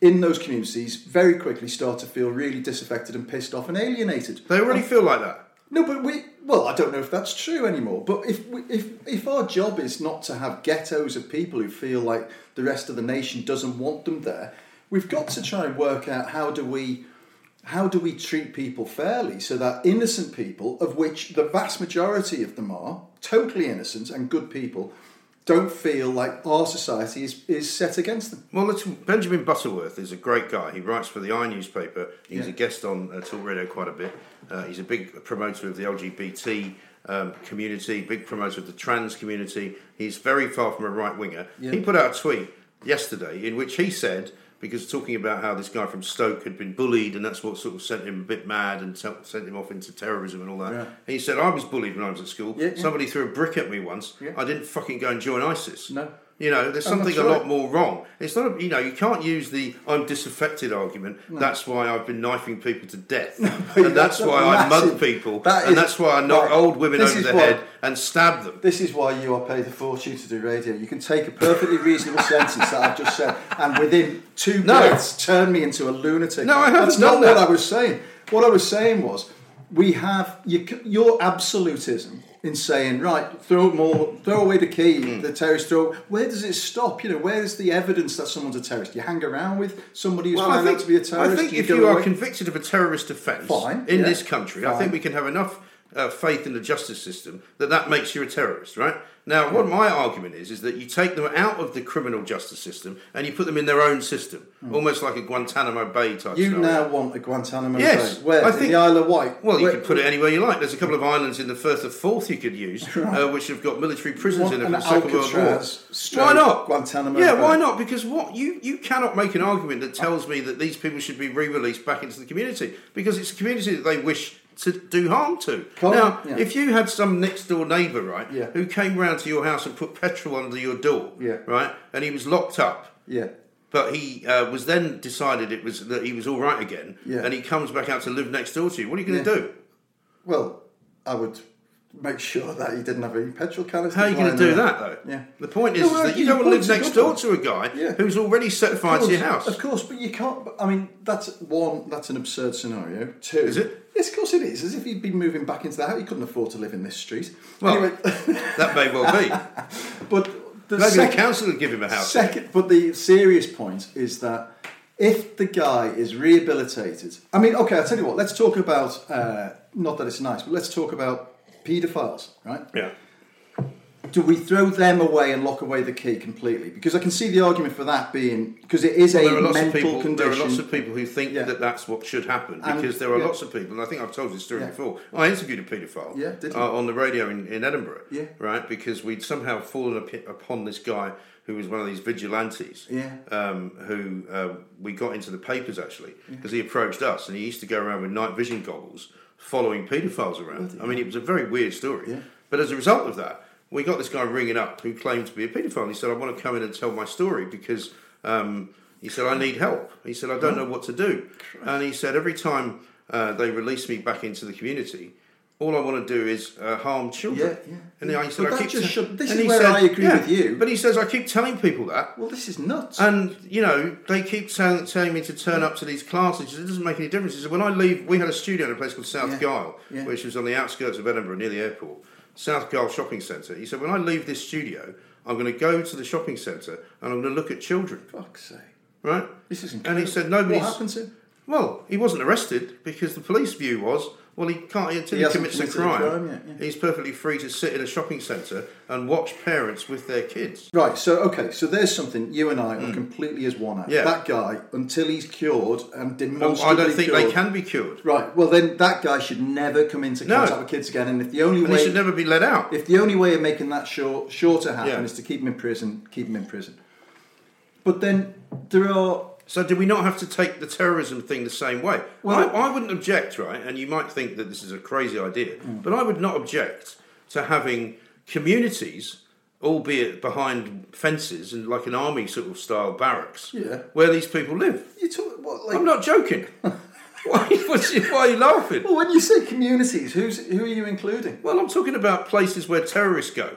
[SPEAKER 2] in those communities very quickly start to feel really disaffected and pissed off and alienated.
[SPEAKER 1] They already feel like that.
[SPEAKER 2] No, but we. Well, I don't know if that's true anymore. But if if if our job is not to have ghettos of people who feel like the rest of the nation doesn't want them there, we've got to try and work out how do we how do we treat people fairly so that innocent people, of which the vast majority of them are totally innocent and good people, don't feel like our society is, is set against them.
[SPEAKER 1] Well, Benjamin Butterworth is a great guy. He writes for the i newspaper. He's
[SPEAKER 2] Yeah.
[SPEAKER 1] a guest on uh, Talk Radio quite a bit. Uh, he's a big promoter of the LGBT um, community, big promoter of the trans community. He's very far from a right winger.
[SPEAKER 2] Yeah.
[SPEAKER 1] He put out a tweet yesterday in which he said, because talking about how this guy from Stoke had been bullied and that's what sort of sent him a bit mad and sent sent him off into terrorism and all that.
[SPEAKER 2] Yeah.
[SPEAKER 1] He said, I was bullied when I was at school.
[SPEAKER 2] Yeah.
[SPEAKER 1] Somebody threw a brick at me once. I didn't fucking go and join ISIS.
[SPEAKER 2] No.
[SPEAKER 1] You know, there's
[SPEAKER 2] Oh,
[SPEAKER 1] something a
[SPEAKER 2] right.
[SPEAKER 1] lot more wrong. It's not, a, you know, you can't use the "I'm disaffected" argument. That's why I've been knifing people to death,
[SPEAKER 2] but
[SPEAKER 1] and that's
[SPEAKER 2] that's
[SPEAKER 1] why I mug people,
[SPEAKER 2] that
[SPEAKER 1] and that's why I knock
[SPEAKER 2] right,
[SPEAKER 1] old women
[SPEAKER 2] this
[SPEAKER 1] over the
[SPEAKER 2] why-
[SPEAKER 1] head and stab them.
[SPEAKER 2] This is why you are paid a fortune to do radio. You can take a perfectly reasonable sentence that I've just said, and within two
[SPEAKER 1] No.
[SPEAKER 2] breaths, turn me into a lunatic.
[SPEAKER 1] No, I haven't
[SPEAKER 2] That's not what. I was saying. What I was saying was, we have you, your absolutism in saying, right, throw all, throw away the key,
[SPEAKER 1] Hmm.
[SPEAKER 2] the terrorist throw. Where does it stop? You know, where is the evidence that someone's a terrorist? You hang around with somebody who's
[SPEAKER 1] Well,
[SPEAKER 2] found
[SPEAKER 1] think,
[SPEAKER 2] out to be a terrorist.
[SPEAKER 1] I think
[SPEAKER 2] and
[SPEAKER 1] if you are
[SPEAKER 2] away?
[SPEAKER 1] convicted of a terrorist offence in
[SPEAKER 2] yeah,
[SPEAKER 1] this country, I think we can have enough uh, faith in the justice system that that makes you a terrorist, right? Now, what my argument is is that you take them out of the criminal justice system and you put them in their own system, almost like a Guantanamo Bay type.
[SPEAKER 2] You
[SPEAKER 1] scenario.
[SPEAKER 2] now want a Guantanamo
[SPEAKER 1] Yes,
[SPEAKER 2] Bay. Where?
[SPEAKER 1] I
[SPEAKER 2] In
[SPEAKER 1] think-
[SPEAKER 2] the Isle of Wight.
[SPEAKER 1] Well, you
[SPEAKER 2] Where-
[SPEAKER 1] could put it anywhere you like. There's a couple of islands in the Firth of Forth you could use, uh, which have got military prisons in them from the Second World War. Why not?
[SPEAKER 2] Guantanamo
[SPEAKER 1] Yeah,
[SPEAKER 2] Bay.
[SPEAKER 1] why not? Because what you you cannot make an argument that tells me that these people should be re-released back into the community because it's a community that they wish to do harm to. Now,
[SPEAKER 2] yeah.
[SPEAKER 1] if you had some next door neighbour, right,
[SPEAKER 2] Yeah.
[SPEAKER 1] who came round to your house and put petrol under your door,
[SPEAKER 2] Yeah.
[SPEAKER 1] right, and he was locked up,
[SPEAKER 2] Yeah.
[SPEAKER 1] but he uh, was then decided it was that he was all right again,
[SPEAKER 2] Yeah.
[SPEAKER 1] and he comes back out to live next door to you. What are you going to
[SPEAKER 2] Yeah.
[SPEAKER 1] do?
[SPEAKER 2] Well, I would make sure that he didn't have any petrol canisters.
[SPEAKER 1] How are you going to do that though?
[SPEAKER 2] Yeah.
[SPEAKER 1] The point is,
[SPEAKER 2] No,
[SPEAKER 1] is that you
[SPEAKER 2] your
[SPEAKER 1] don't want to live next door to a guy
[SPEAKER 2] Yeah.
[SPEAKER 1] who's already set fire to your house.
[SPEAKER 2] Of course, but you can't. I mean, that's one. That's an absurd scenario. Two.
[SPEAKER 1] Is it?
[SPEAKER 2] Yes, of course it is. As if he'd been moving back into the house, he couldn't afford to live in this street.
[SPEAKER 1] Well,
[SPEAKER 2] anyway,
[SPEAKER 1] That may well be.
[SPEAKER 2] but the
[SPEAKER 1] Maybe the council would give him a house.
[SPEAKER 2] Second, but the serious point is that if the guy is rehabilitated, I mean, okay, I'll tell you what. Let's talk about. Uh, not that it's nice, but let's talk about paedophiles, right?
[SPEAKER 1] Yeah.
[SPEAKER 2] do we throw them away and lock away the key completely? Because I can see the argument for that being because it is
[SPEAKER 1] Well,
[SPEAKER 2] a mental
[SPEAKER 1] people.
[SPEAKER 2] condition.
[SPEAKER 1] There are lots of people who think
[SPEAKER 2] Yeah.
[SPEAKER 1] that that's what should happen
[SPEAKER 2] And-
[SPEAKER 1] because there are
[SPEAKER 2] yeah.
[SPEAKER 1] lots of people, and I think I've told this story
[SPEAKER 2] Yeah.
[SPEAKER 1] before. I interviewed a paedophile
[SPEAKER 2] Yeah,
[SPEAKER 1] uh, on the radio in, in Edinburgh.
[SPEAKER 2] Yeah.
[SPEAKER 1] Right, because we'd somehow fallen up- upon this guy who was one of these vigilantes.
[SPEAKER 2] Yeah.
[SPEAKER 1] Um, who uh, we got into the papers actually because he approached us and he used to go around with night vision goggles following paedophiles around. I mean, it was a very weird story.
[SPEAKER 2] Yeah.
[SPEAKER 1] But as a result of that, we got this guy ringing up who claimed to be a paedophile. And he said, "I want to come in and tell my story because." Um, He said, I need help. He said, I don't know what to do. And he said, every time uh, they release me back into the community, all I want to do is uh, harm children.
[SPEAKER 2] Yeah, yeah.
[SPEAKER 1] And he said,
[SPEAKER 2] But
[SPEAKER 1] I keep
[SPEAKER 2] just
[SPEAKER 1] te-
[SPEAKER 2] should- this
[SPEAKER 1] and
[SPEAKER 2] is
[SPEAKER 1] he
[SPEAKER 2] where
[SPEAKER 1] said-
[SPEAKER 2] I agree
[SPEAKER 1] yeah,
[SPEAKER 2] with you.
[SPEAKER 1] But he says, I keep telling people that.
[SPEAKER 2] Well, this is nuts.
[SPEAKER 1] And you know, they keep telling, telling me to turn up to these classes. It doesn't make any difference. He said, when I leave, we had a studio in a place called South
[SPEAKER 2] Yeah.
[SPEAKER 1] Gyle,
[SPEAKER 2] Yeah.
[SPEAKER 1] which was on the outskirts of Edinburgh, near the airport. South Gyle Shopping Centre. He said, when I leave this studio, I'm going to go to the shopping centre and I'm going to look at children.
[SPEAKER 2] Fuck's sake.
[SPEAKER 1] Right?
[SPEAKER 2] This isn't
[SPEAKER 1] And he said, nobody's.
[SPEAKER 2] What happened to him?
[SPEAKER 1] Well, he wasn't arrested because the police view was, well, he can't until
[SPEAKER 2] He
[SPEAKER 1] he, commits a crime.
[SPEAKER 2] crime yet, yeah.
[SPEAKER 1] He's perfectly free to sit in a shopping centre and watch parents with their kids.
[SPEAKER 2] Right, so okay, so there's something you and I are hmm. completely as one. At.
[SPEAKER 1] Yeah.
[SPEAKER 2] That guy, until he's cured and oh,
[SPEAKER 1] No,
[SPEAKER 2] demonstrably
[SPEAKER 1] I don't think
[SPEAKER 2] cured,
[SPEAKER 1] they can be cured.
[SPEAKER 2] Right, well then that guy should never come into
[SPEAKER 1] No.
[SPEAKER 2] contact with kids again. And if the only
[SPEAKER 1] And he should never be let out.
[SPEAKER 2] if the only way of making that sure, sure to happen
[SPEAKER 1] Yeah.
[SPEAKER 2] is to keep him in prison, keep him in prison. But then there are
[SPEAKER 1] So do we not have to take the terrorism thing the same way?
[SPEAKER 2] Well-
[SPEAKER 1] I, I wouldn't object, right? And you might think that this is a crazy idea,
[SPEAKER 2] Mm.
[SPEAKER 1] but I would not object to having communities, albeit behind fences and like an army sort of style barracks,
[SPEAKER 2] Yeah.
[SPEAKER 1] where these people live.
[SPEAKER 2] you talk what like
[SPEAKER 1] I'm not joking. why, why are you laughing?
[SPEAKER 2] well when you say communities, who's who are you including?
[SPEAKER 1] Well, I'm talking about places where terrorists go.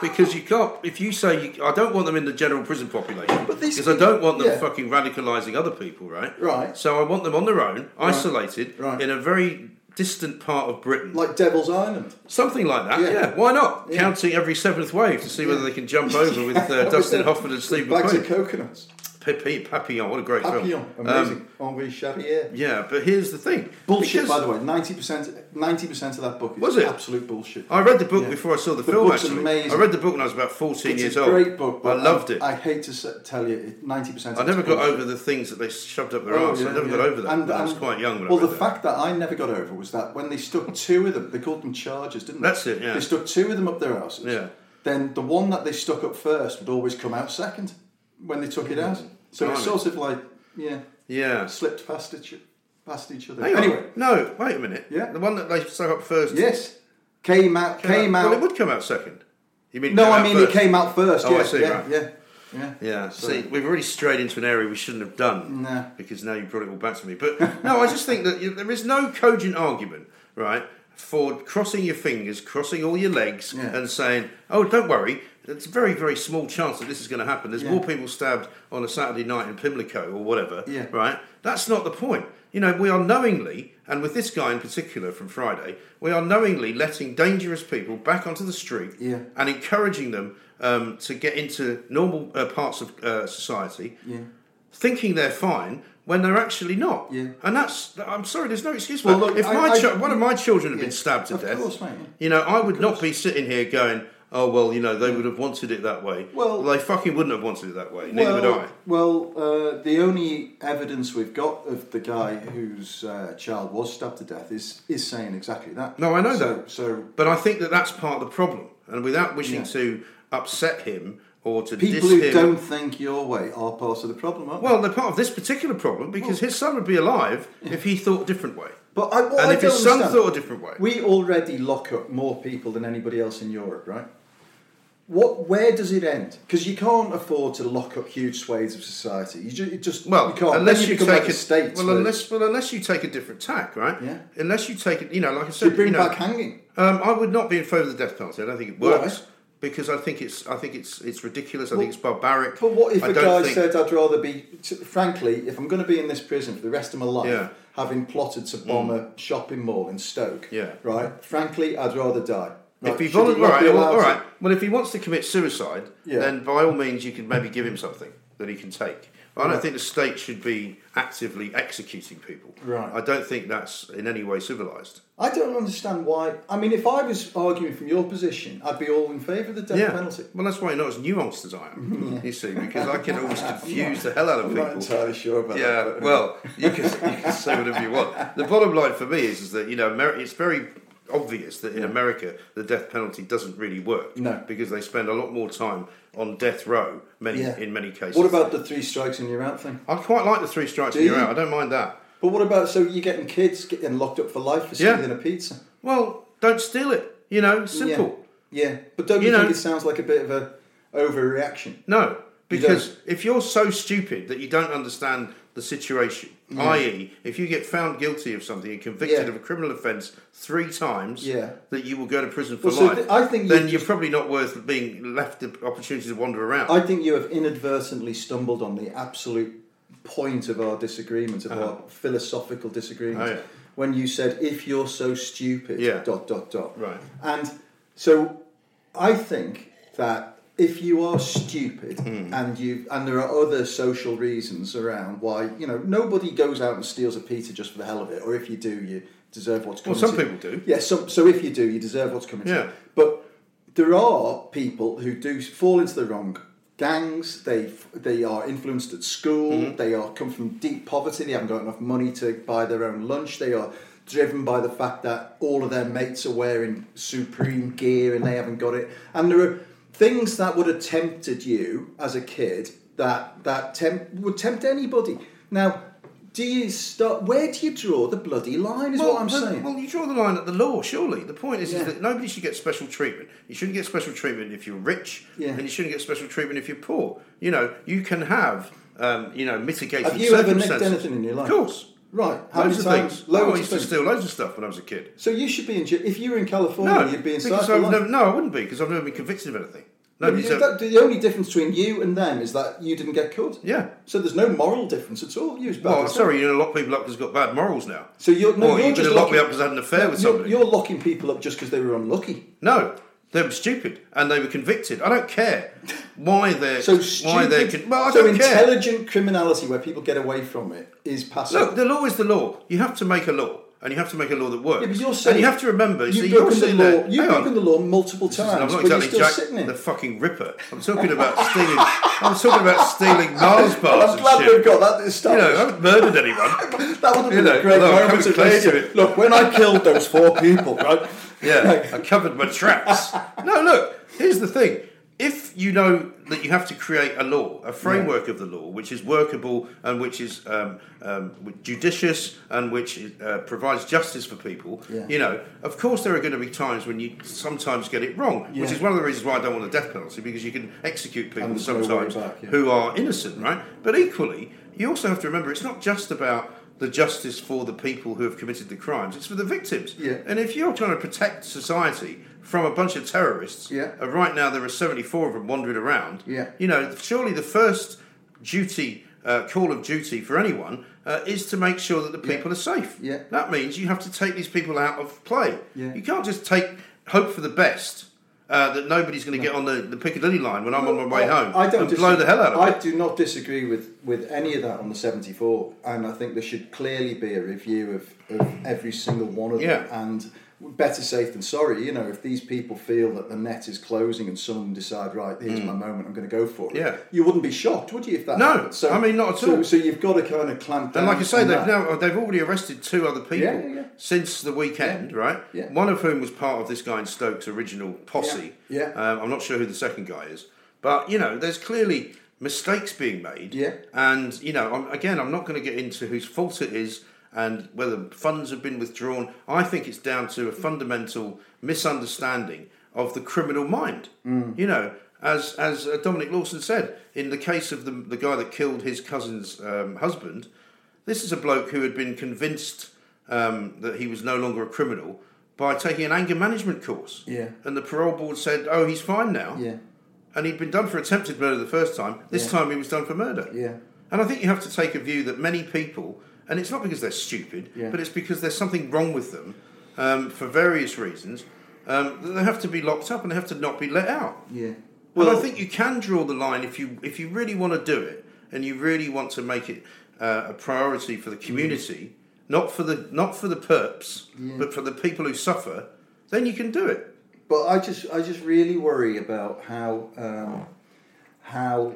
[SPEAKER 1] Because you can't, if you say, you, I don't want them in the general prison population,
[SPEAKER 2] But
[SPEAKER 1] because I don't want them
[SPEAKER 2] yeah.
[SPEAKER 1] fucking radicalising other people, right?
[SPEAKER 2] Right.
[SPEAKER 1] So I want them on their own, isolated,
[SPEAKER 2] Right.
[SPEAKER 1] in a very distant part of Britain.
[SPEAKER 2] Like Devil's Island.
[SPEAKER 1] Something like that,
[SPEAKER 2] Yeah.
[SPEAKER 1] yeah. Why not?
[SPEAKER 2] Yeah.
[SPEAKER 1] Counting every seventh wave to see whether they can jump over with uh, Dustin Hoffman and Steve
[SPEAKER 2] Bags of coconuts.
[SPEAKER 1] Pepe, Papillon, what a great film.
[SPEAKER 2] Papillon,
[SPEAKER 1] film.
[SPEAKER 2] amazing.
[SPEAKER 1] Um,
[SPEAKER 2] Henri Charrière.
[SPEAKER 1] yeah, but here's the thing.
[SPEAKER 2] Bullshit,
[SPEAKER 1] Because
[SPEAKER 2] by the way. Ninety percent, ninety percent of that book is
[SPEAKER 1] Was it?
[SPEAKER 2] absolute bullshit.
[SPEAKER 1] I read the book
[SPEAKER 2] Yeah.
[SPEAKER 1] before I saw the,
[SPEAKER 2] The
[SPEAKER 1] film. Actually,
[SPEAKER 2] amazing.
[SPEAKER 1] I read the book when I was about 14
[SPEAKER 2] it's
[SPEAKER 1] years
[SPEAKER 2] a
[SPEAKER 1] old.
[SPEAKER 2] great book, but
[SPEAKER 1] I loved it.
[SPEAKER 2] I hate to tell you, ninety percent.
[SPEAKER 1] I never got over the things that they shoved up their
[SPEAKER 2] Oh,
[SPEAKER 1] arse.
[SPEAKER 2] yeah,
[SPEAKER 1] I never
[SPEAKER 2] yeah.
[SPEAKER 1] got over that.
[SPEAKER 2] And-
[SPEAKER 1] I was quite young when
[SPEAKER 2] Well, the
[SPEAKER 1] that.
[SPEAKER 2] fact that I never got over was that when they stuck two of them, they called them charges, didn't they?
[SPEAKER 1] That's it, yeah.
[SPEAKER 2] They stuck two of them up their asses.
[SPEAKER 1] Yeah.
[SPEAKER 2] Then the one that they stuck up first would always come out second when they took it out. Mm. So it's sort of like, yeah,
[SPEAKER 1] yeah.
[SPEAKER 2] slipped past each, past each other.
[SPEAKER 1] Hang on.
[SPEAKER 2] anyway,
[SPEAKER 1] No, wait a minute.
[SPEAKER 2] Yeah.
[SPEAKER 1] The one that they stuck up first.
[SPEAKER 2] yes, came out, came out.
[SPEAKER 1] Well, it would come out second. You mean?
[SPEAKER 2] no, I mean
[SPEAKER 1] first?
[SPEAKER 2] it came out first.
[SPEAKER 1] Oh, I
[SPEAKER 2] yeah,
[SPEAKER 1] see,
[SPEAKER 2] yeah,
[SPEAKER 1] right.
[SPEAKER 2] yeah, yeah.
[SPEAKER 1] Yeah.
[SPEAKER 2] So-
[SPEAKER 1] See, we've already strayed into an area we shouldn't have done.
[SPEAKER 2] Nah.
[SPEAKER 1] Because now you brought it all back to me. But no, I just think that you, there is no cogent argument, right, for crossing your fingers, crossing all your legs,
[SPEAKER 2] Yeah.
[SPEAKER 1] and saying, "Oh, don't worry." It's a very, very small chance that this is going to happen. There's
[SPEAKER 2] Yeah.
[SPEAKER 1] more people stabbed on a Saturday night in Pimlico or whatever,
[SPEAKER 2] Yeah.
[SPEAKER 1] right? That's not the point. You know, we are knowingly, and with this guy in particular from Friday, we are knowingly letting dangerous people back onto the street
[SPEAKER 2] Yeah.
[SPEAKER 1] and encouraging them um, to get into normal uh, parts of uh, society, thinking they're fine when they're actually not.
[SPEAKER 2] Yeah.
[SPEAKER 1] And that's, I'm sorry, there's no excuse for
[SPEAKER 2] Well,
[SPEAKER 1] that.
[SPEAKER 2] look,
[SPEAKER 1] if
[SPEAKER 2] I-
[SPEAKER 1] my
[SPEAKER 2] I-
[SPEAKER 1] chi- one of my children had
[SPEAKER 2] Yeah.
[SPEAKER 1] been stabbed to death,
[SPEAKER 2] course,
[SPEAKER 1] you know, I would not be sitting here going, oh, well, you know, they would have wanted it that way.
[SPEAKER 2] Well-
[SPEAKER 1] they fucking wouldn't have wanted it that way. Neither would I.
[SPEAKER 2] Well, uh, the only evidence we've got of the guy whose uh, child was stabbed to death is is saying exactly that.
[SPEAKER 1] No, I know
[SPEAKER 2] so,
[SPEAKER 1] that.
[SPEAKER 2] So
[SPEAKER 1] But I think that that's part of the problem. And without wishing
[SPEAKER 2] Yeah.
[SPEAKER 1] to upset him or to
[SPEAKER 2] people who
[SPEAKER 1] him.
[SPEAKER 2] don't think your way are part of the problem, aren't they?
[SPEAKER 1] Well, they're part of this particular problem because his son would be alive if he thought a different way.
[SPEAKER 2] But I,
[SPEAKER 1] and
[SPEAKER 2] I
[SPEAKER 1] if his son thought a different way.
[SPEAKER 2] we already lock up more people than anybody else in Europe, right? What? Where does it end? Because you can't afford to lock up huge swathes of society. You just, you just
[SPEAKER 1] Well,
[SPEAKER 2] you can't.
[SPEAKER 1] unless
[SPEAKER 2] Then
[SPEAKER 1] you, take
[SPEAKER 2] like
[SPEAKER 1] a
[SPEAKER 2] state.
[SPEAKER 1] well, unless well, unless you take a different tack, right?
[SPEAKER 2] Yeah.
[SPEAKER 1] Unless you take it, you know, like I
[SPEAKER 2] you
[SPEAKER 1] said,
[SPEAKER 2] bring
[SPEAKER 1] you know,
[SPEAKER 2] back hanging.
[SPEAKER 1] um, I would not be in favour of the death penalty. I don't think it
[SPEAKER 2] Why?
[SPEAKER 1] works because I think it's I think it's it's ridiculous. I think it's barbaric.
[SPEAKER 2] But what if
[SPEAKER 1] I
[SPEAKER 2] a guy
[SPEAKER 1] think-
[SPEAKER 2] said, "I'd rather be"? Frankly, if I'm going to be in this prison for the rest of my life,
[SPEAKER 1] Yeah.
[SPEAKER 2] having plotted to bomb a shopping mall in Stoke,
[SPEAKER 1] Yeah.
[SPEAKER 2] right? Frankly, I'd rather die. Right?
[SPEAKER 1] If he
[SPEAKER 2] Should
[SPEAKER 1] volun-
[SPEAKER 2] not
[SPEAKER 1] all right, well, all right. Well, if he wants to commit suicide,
[SPEAKER 2] Yeah.
[SPEAKER 1] then by all means you can maybe give him something that he can take. But I don't
[SPEAKER 2] Right.
[SPEAKER 1] think the state should be actively executing people.
[SPEAKER 2] Right.
[SPEAKER 1] I don't think that's in any way civilised.
[SPEAKER 2] I don't understand why. I mean, if I was arguing from your position, I'd be all in favour of the death penalty.
[SPEAKER 1] Well, that's why you're not as nuanced as I am. You see, because I can always confuse the hell out of
[SPEAKER 2] I'm
[SPEAKER 1] people.
[SPEAKER 2] not entirely sure about
[SPEAKER 1] Yeah,
[SPEAKER 2] that. but-
[SPEAKER 1] well, you can, you can say whatever you want. The bottom line for me is, is that you know it's very obvious that in America the death penalty doesn't really work.
[SPEAKER 2] No.
[SPEAKER 1] because they spend a lot more time on death row many
[SPEAKER 2] Yeah.
[SPEAKER 1] in many cases.
[SPEAKER 2] What about the three strikes and you're out thing?
[SPEAKER 1] I quite like the three strikes
[SPEAKER 2] Do
[SPEAKER 1] and you're
[SPEAKER 2] you?
[SPEAKER 1] out. I don't mind that.
[SPEAKER 2] But what about so you're getting kids getting locked up for life for
[SPEAKER 1] Yeah.
[SPEAKER 2] stealing a pizza?
[SPEAKER 1] Well, don't steal it. You know, simple.
[SPEAKER 2] Yeah, yeah. But don't you,
[SPEAKER 1] You
[SPEAKER 2] think it sounds like a bit of a overreaction?
[SPEAKER 1] No, Because if you're so stupid that you don't understand the situation, i.e., if you get found guilty of something and convicted
[SPEAKER 2] Yeah.
[SPEAKER 1] of a criminal offence three times,
[SPEAKER 2] Yeah.
[SPEAKER 1] that you will go to prison for
[SPEAKER 2] Well, so
[SPEAKER 1] life,
[SPEAKER 2] th- I think
[SPEAKER 1] then you're probably not worth being left the opportunity to wander around.
[SPEAKER 2] I think you have inadvertently stumbled on the absolute point of our disagreement, of our philosophical disagreement,
[SPEAKER 1] Uh-huh. Oh, yeah.
[SPEAKER 2] when you said, "If you're so stupid,"
[SPEAKER 1] Yeah.
[SPEAKER 2] dot dot dot.
[SPEAKER 1] Right.
[SPEAKER 2] And so, I think that if you are stupid
[SPEAKER 1] Hmm.
[SPEAKER 2] and you and there are other social reasons around why you know nobody goes out and steals a pizza just for the hell of it, or if you do, you deserve what's coming.
[SPEAKER 1] Well,
[SPEAKER 2] some
[SPEAKER 1] people do.
[SPEAKER 2] Yeah. So, so if you do, you deserve what's coming. to
[SPEAKER 1] Yeah.
[SPEAKER 2] you. But there are people who do fall into the wrong gangs. They they are influenced at school.
[SPEAKER 1] Mm-hmm.
[SPEAKER 2] They are come from deep poverty. They haven't got enough money to buy their own lunch. They are driven by the fact that all of their mates are wearing supreme gear and they haven't got it. And there are things that would have tempted you as a kid that that tempt, would tempt anybody. Now. Do you start? Where do you draw the bloody line? Is what I'm
[SPEAKER 1] well,
[SPEAKER 2] saying.
[SPEAKER 1] Well, you draw the line at the law, surely. The point is,
[SPEAKER 2] Yeah.
[SPEAKER 1] is that nobody should get special treatment. You shouldn't get special treatment if you're rich,
[SPEAKER 2] Yeah.
[SPEAKER 1] and you shouldn't get special treatment if you're poor. You know, you can have, um, you know, mitigating
[SPEAKER 2] Have you ever nicked anything in your life?
[SPEAKER 1] Of course.
[SPEAKER 2] Right. How
[SPEAKER 1] loads of
[SPEAKER 2] times?
[SPEAKER 1] things.
[SPEAKER 2] Loads
[SPEAKER 1] oh, I used to steal loads of stuff when I was a kid.
[SPEAKER 2] So you should be in jail. If you were in California,
[SPEAKER 1] No,
[SPEAKER 2] you'd be inside
[SPEAKER 1] because
[SPEAKER 2] for
[SPEAKER 1] I've
[SPEAKER 2] life.
[SPEAKER 1] never, no, I wouldn't be because I've never been convicted of anything.
[SPEAKER 2] No, you- that- the only difference between you and them is that you didn't get caught.
[SPEAKER 1] yeah.
[SPEAKER 2] So there's no moral difference at all. You
[SPEAKER 1] Well, I'm sorry, you know, lock people up because they've got bad morals now.
[SPEAKER 2] So you're no,
[SPEAKER 1] or
[SPEAKER 2] you're
[SPEAKER 1] you're going to lock
[SPEAKER 2] locking-
[SPEAKER 1] me up because I had an affair
[SPEAKER 2] No,
[SPEAKER 1] with
[SPEAKER 2] you're,
[SPEAKER 1] somebody.
[SPEAKER 2] you're locking people up just because they were unlucky.
[SPEAKER 1] No, they were stupid and they were convicted. I don't care why they're
[SPEAKER 2] So
[SPEAKER 1] why
[SPEAKER 2] stupid.
[SPEAKER 1] they're. Con- well, I
[SPEAKER 2] so
[SPEAKER 1] don't care.
[SPEAKER 2] intelligent criminality where people get away from it is passive.
[SPEAKER 1] Look, the law is the law. You have to make a law, and you have to make a law that works.
[SPEAKER 2] yeah, but you're saying
[SPEAKER 1] and you have to remember,
[SPEAKER 2] you've
[SPEAKER 1] see, you're
[SPEAKER 2] broken the law.
[SPEAKER 1] there.
[SPEAKER 2] You've
[SPEAKER 1] on.
[SPEAKER 2] broken the law multiple times,
[SPEAKER 1] I'm not exactly Jack the fucking Ripper. I'm talking about stealing. I'm talking about stealing Mars bars
[SPEAKER 2] I'm glad we've got that
[SPEAKER 1] you
[SPEAKER 2] established.
[SPEAKER 1] know, I haven't murdered anyone.
[SPEAKER 2] That would have
[SPEAKER 1] You
[SPEAKER 2] been
[SPEAKER 1] know,
[SPEAKER 2] a great moment to
[SPEAKER 1] coming clean to it.
[SPEAKER 2] Look, when I killed those four people, right?
[SPEAKER 1] Yeah, I covered my tracks. No, look, here's the thing. If you know that you have to create a law, a framework of the law, which is workable and which is um, um, judicious and which uh, provides justice for people,
[SPEAKER 2] Yeah.
[SPEAKER 1] you know, of course there are going to be times when you sometimes get it wrong, which is one of the reasons why I don't want the death penalty because you can execute people
[SPEAKER 2] And there's no way
[SPEAKER 1] sometimes
[SPEAKER 2] back, yeah.
[SPEAKER 1] who are innocent, right? But equally, you also have to remember it's not just about the justice for the people who have committed the crimes; it's for the victims.
[SPEAKER 2] Yeah.
[SPEAKER 1] And if you're trying to protect society from a bunch of terrorists,
[SPEAKER 2] Yeah.
[SPEAKER 1] uh, right now there are 74 of them wandering around.
[SPEAKER 2] Yeah.
[SPEAKER 1] You know, surely the first duty, uh, call of duty for anyone, uh, is to make sure that the people are safe.
[SPEAKER 2] Yeah.
[SPEAKER 1] That means you have to take these people out of play.
[SPEAKER 2] Yeah.
[SPEAKER 1] You can't just take hope for the best. Uh, that nobody's going to get on the, the Piccadilly line when I'm on my way
[SPEAKER 2] I-
[SPEAKER 1] home
[SPEAKER 2] I don't
[SPEAKER 1] and blow
[SPEAKER 2] disagree-
[SPEAKER 1] the hell out of
[SPEAKER 2] I
[SPEAKER 1] it.
[SPEAKER 2] do not disagree with, with any of that on the 74, and I think there should clearly be a review of, of every single one of
[SPEAKER 1] Yeah.
[SPEAKER 2] them. And better safe than sorry. You know, if these people feel that the net is closing and some decide, right, here's my moment, I'm going to go for it.
[SPEAKER 1] Mm. Yeah.
[SPEAKER 2] You wouldn't be shocked, would you, if that
[SPEAKER 1] No,
[SPEAKER 2] happened? So,
[SPEAKER 1] I mean, not at
[SPEAKER 2] so,
[SPEAKER 1] all.
[SPEAKER 2] So you've got to kind of clamp down.
[SPEAKER 1] And like I say, they've
[SPEAKER 2] that.
[SPEAKER 1] now they've already arrested two other people
[SPEAKER 2] Yeah, yeah, yeah.
[SPEAKER 1] since the weekend, right?
[SPEAKER 2] Yeah.
[SPEAKER 1] One of whom was part of this guy in Stokes' original posse.
[SPEAKER 2] Yeah, yeah.
[SPEAKER 1] Um, I'm not sure who the second guy is, but you know, there's clearly mistakes being made.
[SPEAKER 2] Yeah.
[SPEAKER 1] And you know, I'm, again, I'm not going to get into whose fault it is and whether funds have been withdrawn. I think it's down to a fundamental misunderstanding of the criminal mind.
[SPEAKER 2] Mm.
[SPEAKER 1] You know, as as uh, Dominic Lawson said, in the case of the the guy that killed his cousin's um, husband, this is a bloke who had been convinced um, that he was no longer a criminal by taking an anger management course.
[SPEAKER 2] Yeah.
[SPEAKER 1] And the parole board said, "Oh, he's fine now."
[SPEAKER 2] Yeah,
[SPEAKER 1] And he'd been done for attempted murder the first time. This
[SPEAKER 2] Yeah.
[SPEAKER 1] time he was done for murder.
[SPEAKER 2] yeah.
[SPEAKER 1] And I think you have to take a view that many people, and it's not because they're stupid,
[SPEAKER 2] Yeah.
[SPEAKER 1] but it's because there's something wrong with them um, for various reasons, um, that they have to be locked up and they have to not be let out.
[SPEAKER 2] Yeah.
[SPEAKER 1] Well, I think you can draw the line if you if you really want to do it and you really want to make it uh, a priority for the community, not for the not for the perps, but for the people who suffer. Then you can do it.
[SPEAKER 2] But I just, I just really worry about how, um, how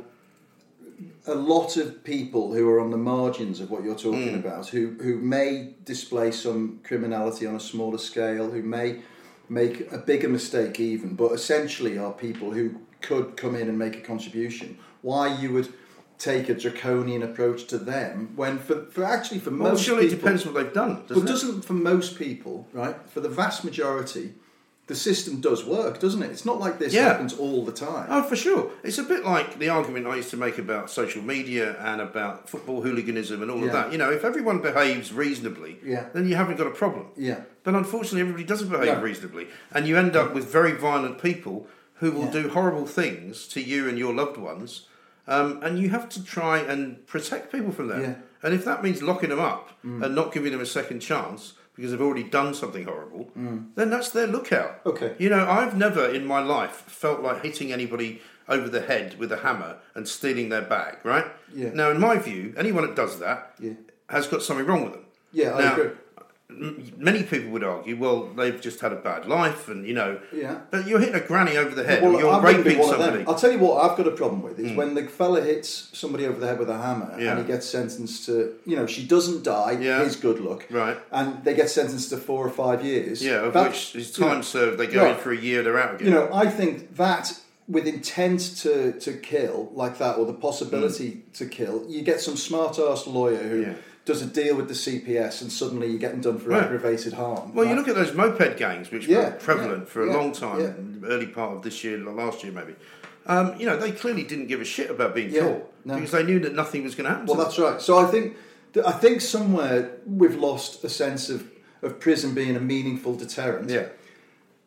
[SPEAKER 2] a lot of people who are on the margins of what you're talking mm. about, who who may display some criminality on a smaller scale, who may make a bigger mistake even, but essentially are people who could come in and make a contribution. Why you would take a draconian approach to them when for, for actually for
[SPEAKER 1] Well,
[SPEAKER 2] most
[SPEAKER 1] surely it
[SPEAKER 2] people,
[SPEAKER 1] depends what they've done, doesn't
[SPEAKER 2] well,
[SPEAKER 1] it?
[SPEAKER 2] doesn't for most people, right? For the vast majority, the system does work, doesn't it? It's not like this
[SPEAKER 1] Yeah.
[SPEAKER 2] happens all the time.
[SPEAKER 1] Oh, for sure. It's a bit like the argument I used to make about social media and about football hooliganism and all of that. You know, if everyone behaves reasonably,
[SPEAKER 2] Yeah.
[SPEAKER 1] then you haven't got a problem.
[SPEAKER 2] Yeah.
[SPEAKER 1] But unfortunately, everybody doesn't behave
[SPEAKER 2] No.
[SPEAKER 1] reasonably. And you end up with very violent people who will
[SPEAKER 2] Yeah.
[SPEAKER 1] do horrible things to you and your loved ones. Um, and you have to try and protect people from that.
[SPEAKER 2] Yeah. Mm.
[SPEAKER 1] And if that means locking them up and not giving them a second chance because they've already done something horrible, then that's their lookout.
[SPEAKER 2] Mm. Okay.
[SPEAKER 1] You know, I've never in my life felt like hitting anybody over the head with a hammer and stealing their bag, right?
[SPEAKER 2] Yeah.
[SPEAKER 1] Now, in my view, anyone that does that
[SPEAKER 2] Yeah.
[SPEAKER 1] has got something wrong with them.
[SPEAKER 2] Yeah, I agree.
[SPEAKER 1] Many people would argue, well, they've just had a bad life, and you know,
[SPEAKER 2] Yeah.
[SPEAKER 1] but you're hitting a granny over the head,
[SPEAKER 2] Well,
[SPEAKER 1] or you're
[SPEAKER 2] I'm
[SPEAKER 1] raping
[SPEAKER 2] one of them.
[SPEAKER 1] somebody.
[SPEAKER 2] I'll tell you what I've got a problem with is hmm. when the fella hits somebody over the head with a hammer
[SPEAKER 1] Yeah.
[SPEAKER 2] and he gets sentenced to, you know, she doesn't die,
[SPEAKER 1] Yeah.
[SPEAKER 2] his good luck,
[SPEAKER 1] Right.
[SPEAKER 2] And they get sentenced to four or five years.
[SPEAKER 1] Yeah, of which is
[SPEAKER 2] you know,
[SPEAKER 1] time served. They go
[SPEAKER 2] right.
[SPEAKER 1] in for a year, they're out again.
[SPEAKER 2] You know, I think that with intent to, to kill like that, or the possibility hmm. to kill, you get some smart ass lawyer who.
[SPEAKER 1] Yeah.
[SPEAKER 2] Does a deal with the CPS, and suddenly you're getting done for
[SPEAKER 1] Right.
[SPEAKER 2] aggravated harm.
[SPEAKER 1] Well, you look at those moped gangs, which
[SPEAKER 2] Yeah,
[SPEAKER 1] were prevalent
[SPEAKER 2] yeah,
[SPEAKER 1] for a
[SPEAKER 2] yeah,
[SPEAKER 1] long time, early part of this year, last year maybe. Um, you know, they clearly didn't give a shit about being caught
[SPEAKER 2] no.
[SPEAKER 1] because they knew that nothing was going to happen.
[SPEAKER 2] Well, that's right. So I think I think somewhere we've lost a sense of, of prison being a meaningful deterrent.
[SPEAKER 1] Yeah.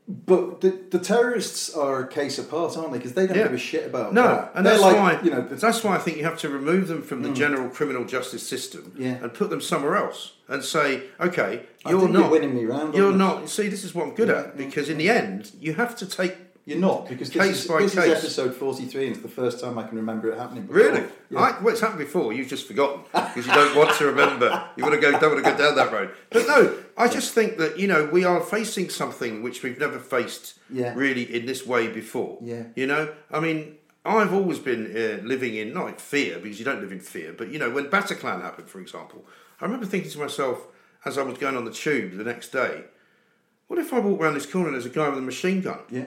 [SPEAKER 2] But the, the terrorists are a case apart, aren't they? Because they don't
[SPEAKER 1] Yeah.
[SPEAKER 2] give a shit about
[SPEAKER 1] No,
[SPEAKER 2] that.
[SPEAKER 1] and
[SPEAKER 2] They're
[SPEAKER 1] that's
[SPEAKER 2] like,
[SPEAKER 1] why
[SPEAKER 2] you know. the-
[SPEAKER 1] that's why I think you have to remove them from the mm. general criminal justice system
[SPEAKER 2] Yeah.
[SPEAKER 1] and put them somewhere else and say, okay, you're not
[SPEAKER 2] you're winning me round.
[SPEAKER 1] You're not. See, this is what I'm good
[SPEAKER 2] Yeah,
[SPEAKER 1] at because in the end, you have to take.
[SPEAKER 2] You're not because this,
[SPEAKER 1] Case
[SPEAKER 2] is,
[SPEAKER 1] by
[SPEAKER 2] this
[SPEAKER 1] case.
[SPEAKER 2] is episode 43 and it's the first time I can remember it happening. before.
[SPEAKER 1] Really?
[SPEAKER 2] Yeah.
[SPEAKER 1] I, well, it's happened before. You've just forgotten because you don't want to remember. You want to go, don't want to go down that road. But no, I just think that you know we are facing something which we've never faced
[SPEAKER 2] Yeah.
[SPEAKER 1] really in this way before.
[SPEAKER 2] Yeah.
[SPEAKER 1] You know, I mean, I've always been uh, living in not in fear because you don't live in fear, but you know, when Bataclan happened, for example, I remember thinking to myself as I was going on the tube the next day, what if I walk around this corner and there's a guy with a machine gun?
[SPEAKER 2] Yeah.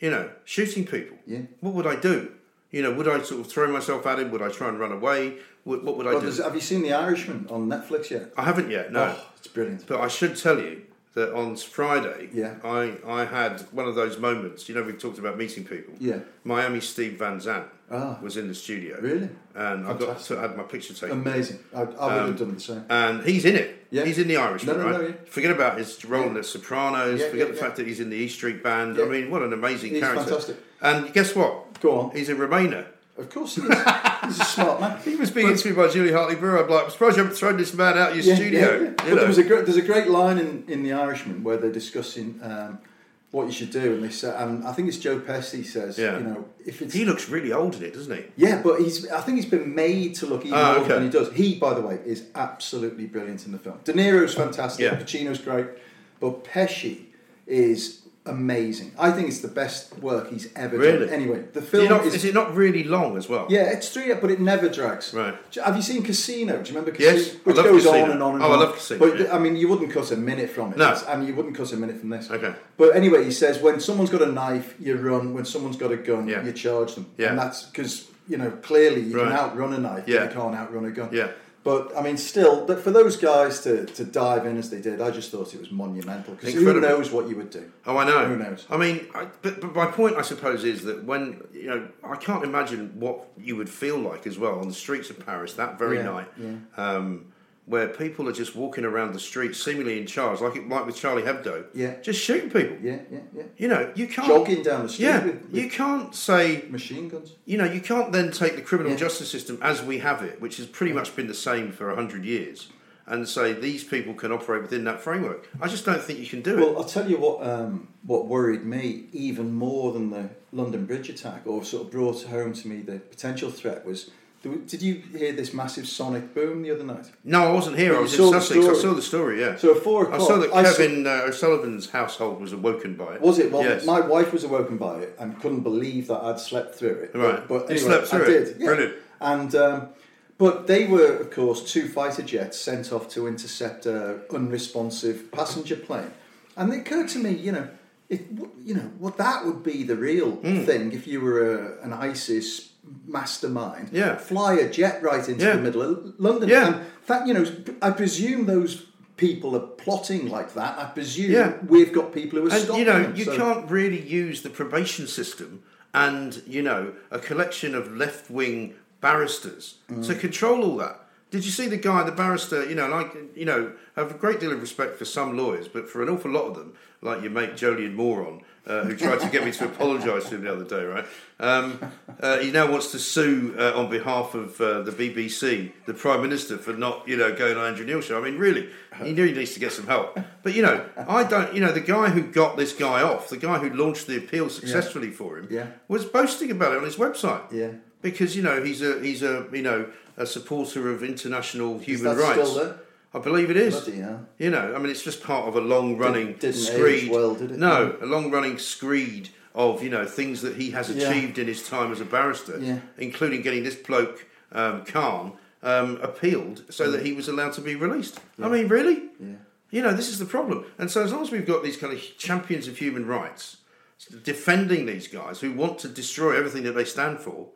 [SPEAKER 1] You know, shooting people.
[SPEAKER 2] Yeah.
[SPEAKER 1] What would I do? You know, would I sort of throw myself at him? Would I try and run away? What, what would I
[SPEAKER 2] Well,
[SPEAKER 1] do?
[SPEAKER 2] have you seen The Irishman on Netflix yet?
[SPEAKER 1] I haven't yet, no.
[SPEAKER 2] Oh, it's brilliant.
[SPEAKER 1] But I should tell you that on Friday,
[SPEAKER 2] Yeah.
[SPEAKER 1] I, I had one of those moments. You know, we've talked about meeting people.
[SPEAKER 2] Yeah.
[SPEAKER 1] Miami Steve Van Zandt
[SPEAKER 2] Ah.
[SPEAKER 1] was in the studio.
[SPEAKER 2] Really?
[SPEAKER 1] And I got
[SPEAKER 2] Fantastic.
[SPEAKER 1] to, had my picture taken.
[SPEAKER 2] Amazing. I, I would
[SPEAKER 1] Um,
[SPEAKER 2] have done the same.
[SPEAKER 1] And he's in it.
[SPEAKER 2] Yeah.
[SPEAKER 1] He's in the Irishman,
[SPEAKER 2] No, no,
[SPEAKER 1] right?
[SPEAKER 2] no, yeah.
[SPEAKER 1] Forget about his role in The Sopranos.
[SPEAKER 2] Yeah,
[SPEAKER 1] forget
[SPEAKER 2] yeah,
[SPEAKER 1] the
[SPEAKER 2] yeah.
[SPEAKER 1] fact that he's in the E Street Band.
[SPEAKER 2] Yeah.
[SPEAKER 1] I mean, what an amazing
[SPEAKER 2] He's
[SPEAKER 1] character.
[SPEAKER 2] fantastic.
[SPEAKER 1] And guess what?
[SPEAKER 2] Go on.
[SPEAKER 1] He's a Remainer.
[SPEAKER 2] Of course he is. He's a smart man.
[SPEAKER 1] He was being interviewed by Julia Hartley Brewer. I'm like, I'm surprised you haven't thrown this man out of your studio.
[SPEAKER 2] yeah.
[SPEAKER 1] You
[SPEAKER 2] But
[SPEAKER 1] know.
[SPEAKER 2] there was a great, there's a great line in, in The Irishman where they're discussing um, what you should do, and they say, and I think it's Joe Pesci says,
[SPEAKER 1] Yeah.
[SPEAKER 2] you know, if it's
[SPEAKER 1] he looks really old in it, doesn't he?
[SPEAKER 2] yeah, but he's I think he's been made to look even
[SPEAKER 1] Ah,
[SPEAKER 2] older
[SPEAKER 1] okay.
[SPEAKER 2] than he does. He, by the way, is absolutely brilliant in the film. De Niro's fantastic.
[SPEAKER 1] Yeah.
[SPEAKER 2] Pacino's great, but Pesci is amazing. I think it's the best work he's ever
[SPEAKER 1] Really?
[SPEAKER 2] done. Anyway, the film
[SPEAKER 1] not,
[SPEAKER 2] is,
[SPEAKER 1] is it not really long as well?
[SPEAKER 2] yeah, it's three, but it never drags.
[SPEAKER 1] Right.
[SPEAKER 2] Have you seen Casino? Do you remember
[SPEAKER 1] Yes,
[SPEAKER 2] Casino?
[SPEAKER 1] I
[SPEAKER 2] Which
[SPEAKER 1] love
[SPEAKER 2] goes
[SPEAKER 1] Casino.
[SPEAKER 2] on and on and
[SPEAKER 1] Oh, I love Casino,
[SPEAKER 2] But
[SPEAKER 1] yeah.
[SPEAKER 2] I mean, you wouldn't cut a minute from it.
[SPEAKER 1] No.
[SPEAKER 2] It's- and you wouldn't cut a minute from this.
[SPEAKER 1] Okay.
[SPEAKER 2] But anyway, he says when someone's got a knife, you run. When someone's got a gun,
[SPEAKER 1] Yeah.
[SPEAKER 2] you charge them.
[SPEAKER 1] Yeah.
[SPEAKER 2] And that's because you know clearly you
[SPEAKER 1] Right.
[SPEAKER 2] can outrun a knife,
[SPEAKER 1] Yeah.
[SPEAKER 2] but you can't outrun a gun.
[SPEAKER 1] Yeah.
[SPEAKER 2] But I mean, still, but for those guys to, to dive in as they did, I just thought it was monumental. Because who knows what you would do?
[SPEAKER 1] Oh, I know.
[SPEAKER 2] Who knows?
[SPEAKER 1] I mean, I, but, but my point, I suppose, is that when you know, I can't imagine what you would feel like as well on the streets of Paris that very
[SPEAKER 2] Yeah,
[SPEAKER 1] night,
[SPEAKER 2] yeah.
[SPEAKER 1] Um, where people are just walking around the streets, seemingly in charge, like it, like with Charlie Hebdo,
[SPEAKER 2] Yeah.
[SPEAKER 1] just shooting people.
[SPEAKER 2] Yeah, yeah, yeah.
[SPEAKER 1] You know, you can't
[SPEAKER 2] Jogging down the street
[SPEAKER 1] Yeah,
[SPEAKER 2] with- with-
[SPEAKER 1] you can't say
[SPEAKER 2] Machine guns.
[SPEAKER 1] you know, you can't then take the criminal
[SPEAKER 2] Yeah.
[SPEAKER 1] justice system as we have it, which has pretty much been the same for hundred years, and say these people can operate within that framework. I just don't think you can do
[SPEAKER 2] Well,
[SPEAKER 1] it.
[SPEAKER 2] Well, I'll tell you what. Um, what worried me even more than the London Bridge attack, or sort of brought home to me the potential threat was. Did you hear this massive sonic boom the other night?
[SPEAKER 1] No, I wasn't here.
[SPEAKER 2] But
[SPEAKER 1] I was in
[SPEAKER 2] saw the
[SPEAKER 1] Sussex. I
[SPEAKER 2] story.
[SPEAKER 1] saw the story. Yeah.
[SPEAKER 2] So at four o'clock, I
[SPEAKER 1] saw that
[SPEAKER 2] I saw-
[SPEAKER 1] Kevin uh, O'Sullivan's household was awoken by it.
[SPEAKER 2] Was it? Well,
[SPEAKER 1] yes.
[SPEAKER 2] my wife was awoken by it and couldn't believe that I'd slept through it.
[SPEAKER 1] Right.
[SPEAKER 2] But, but
[SPEAKER 1] You slept through
[SPEAKER 2] I
[SPEAKER 1] it?
[SPEAKER 2] did. Yeah.
[SPEAKER 1] Brilliant.
[SPEAKER 2] And um, but they were, of course, two fighter jets sent off to intercept a unresponsive passenger plane. And it occurred to me, you know, if you know what that would be the real
[SPEAKER 1] Hmm.
[SPEAKER 2] thing if you were a, an ISIS mastermind.
[SPEAKER 1] Yeah.
[SPEAKER 2] Fly a jet right into
[SPEAKER 1] Yeah.
[SPEAKER 2] the middle of London.
[SPEAKER 1] Yeah.
[SPEAKER 2] And that you know, I presume those people are plotting like that, I presume
[SPEAKER 1] Yeah.
[SPEAKER 2] we've got people who are
[SPEAKER 1] And
[SPEAKER 2] stopping
[SPEAKER 1] you know,
[SPEAKER 2] them,
[SPEAKER 1] you
[SPEAKER 2] so-
[SPEAKER 1] can't really use the probation system and you know a collection of left-wing barristers
[SPEAKER 2] Mm.
[SPEAKER 1] to control all that. Did you see the guy, the barrister? You know, like you know, have a great deal of respect for some lawyers, but for an awful lot of them, like your mate Jolyon Moron, uh, who tried to get me to apologise to him the other day, right? Um, uh, he now wants to sue uh, on behalf of uh, the BBC, the Prime Minister, for not, you know, going on Andrew Neil show. I mean, really, he really needs to get some help. But you know, I don't. You know, the guy who got this guy off, the guy who launched the appeal successfully for him,
[SPEAKER 2] Yeah.
[SPEAKER 1] was boasting about it on his website.
[SPEAKER 2] Yeah.
[SPEAKER 1] because you know he's a he's a you know a supporter of international human rights. I believe it is.
[SPEAKER 2] Bloody hell.
[SPEAKER 1] You know, I mean, it's just part of a long running screed.
[SPEAKER 2] well, did it?
[SPEAKER 1] No, a long running screed of you know things that he has
[SPEAKER 2] Yeah.
[SPEAKER 1] achieved in his time as a barrister,
[SPEAKER 2] Yeah.
[SPEAKER 1] including getting this bloke um, Khan um, appealed so that he was allowed to be released. I mean, really?
[SPEAKER 2] Yeah.
[SPEAKER 1] You know, this is the problem. And so, as long as we've got these kind of champions of human rights defending these guys who want to destroy everything that they stand for,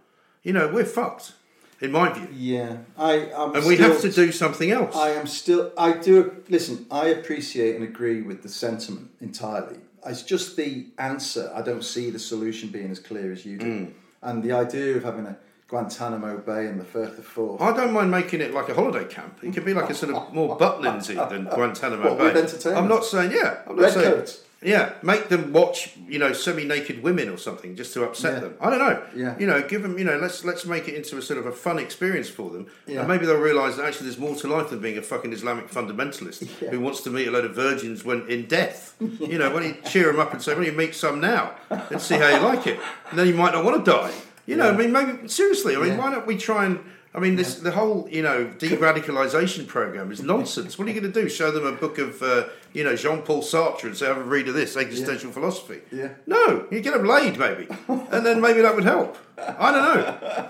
[SPEAKER 1] you know, we're fucked, in my view.
[SPEAKER 2] Yeah, I. I'm
[SPEAKER 1] And we
[SPEAKER 2] still-
[SPEAKER 1] have to do something else.
[SPEAKER 2] I am still. I do listen. I appreciate and agree with the sentiment entirely. It's just the answer. I don't see the solution being as clear as you do.
[SPEAKER 1] Mm.
[SPEAKER 2] And the idea of having a Guantanamo Bay and the Firth of Forth.
[SPEAKER 1] I don't mind making it like a holiday camp. It could be like a sort of more Butlins than Guantanamo
[SPEAKER 2] What,
[SPEAKER 1] Bay. I'm not saying, yeah. I'm not
[SPEAKER 2] Red
[SPEAKER 1] saying,
[SPEAKER 2] coats?
[SPEAKER 1] Yeah, make them watch, you know, semi-naked women or something just to upset
[SPEAKER 2] Yeah.
[SPEAKER 1] them. I don't know.
[SPEAKER 2] Yeah.
[SPEAKER 1] You know, give them, you know, let's let's make it into a sort of a fun experience for them,
[SPEAKER 2] Yeah.
[SPEAKER 1] and maybe they'll realise that actually there's more to life than being a fucking Islamic fundamentalist
[SPEAKER 2] Yeah.
[SPEAKER 1] who wants to meet a load of virgins when in death. You know, when you cheer them up and say, "Why don't you meet some now and see how you like it?" And then you might not want to die. You know, I mean, maybe seriously. I mean, why don't we try and? I mean, this the whole you know de-radicalisation program is nonsense. What are you going to do? Show them a book of uh, you know Jean Paul Sartre and say, "Have a read of this existential philosophy."
[SPEAKER 2] Yeah.
[SPEAKER 1] No, you get them laid maybe, and then maybe that would help. I don't know.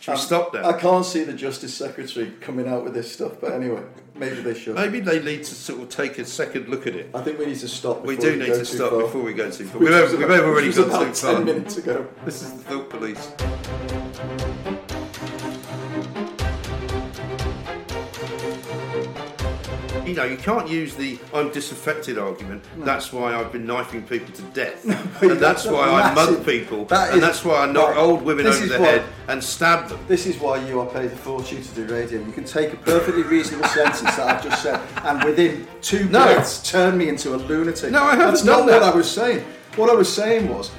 [SPEAKER 1] Should we stop
[SPEAKER 2] I can't see the Justice Secretary coming out with this stuff, but anyway, maybe they should.
[SPEAKER 1] Maybe they need to sort of take a second look at it.
[SPEAKER 2] I think we need to stop.
[SPEAKER 1] We do need
[SPEAKER 2] go
[SPEAKER 1] to stop
[SPEAKER 2] far.
[SPEAKER 1] before we go too far. We've, we've
[SPEAKER 2] about-
[SPEAKER 1] already gone too far.
[SPEAKER 2] ten minutes ago.
[SPEAKER 1] This is the thought police. You know, you can't use the "I'm disaffected" argument. That's why I've been knifing people to death, and that's why I mug people,
[SPEAKER 2] that
[SPEAKER 1] and that's why I knock
[SPEAKER 2] right,
[SPEAKER 1] old women
[SPEAKER 2] this
[SPEAKER 1] over the
[SPEAKER 2] why-
[SPEAKER 1] head and stab them.
[SPEAKER 2] This is why you are paid a fortune to do radio. You can take a perfectly reasonable sentence that I've just said, and within two
[SPEAKER 1] No.
[SPEAKER 2] breaths turn me into a lunatic.
[SPEAKER 1] No, I haven't
[SPEAKER 2] That's not what. I was saying. What I was saying was,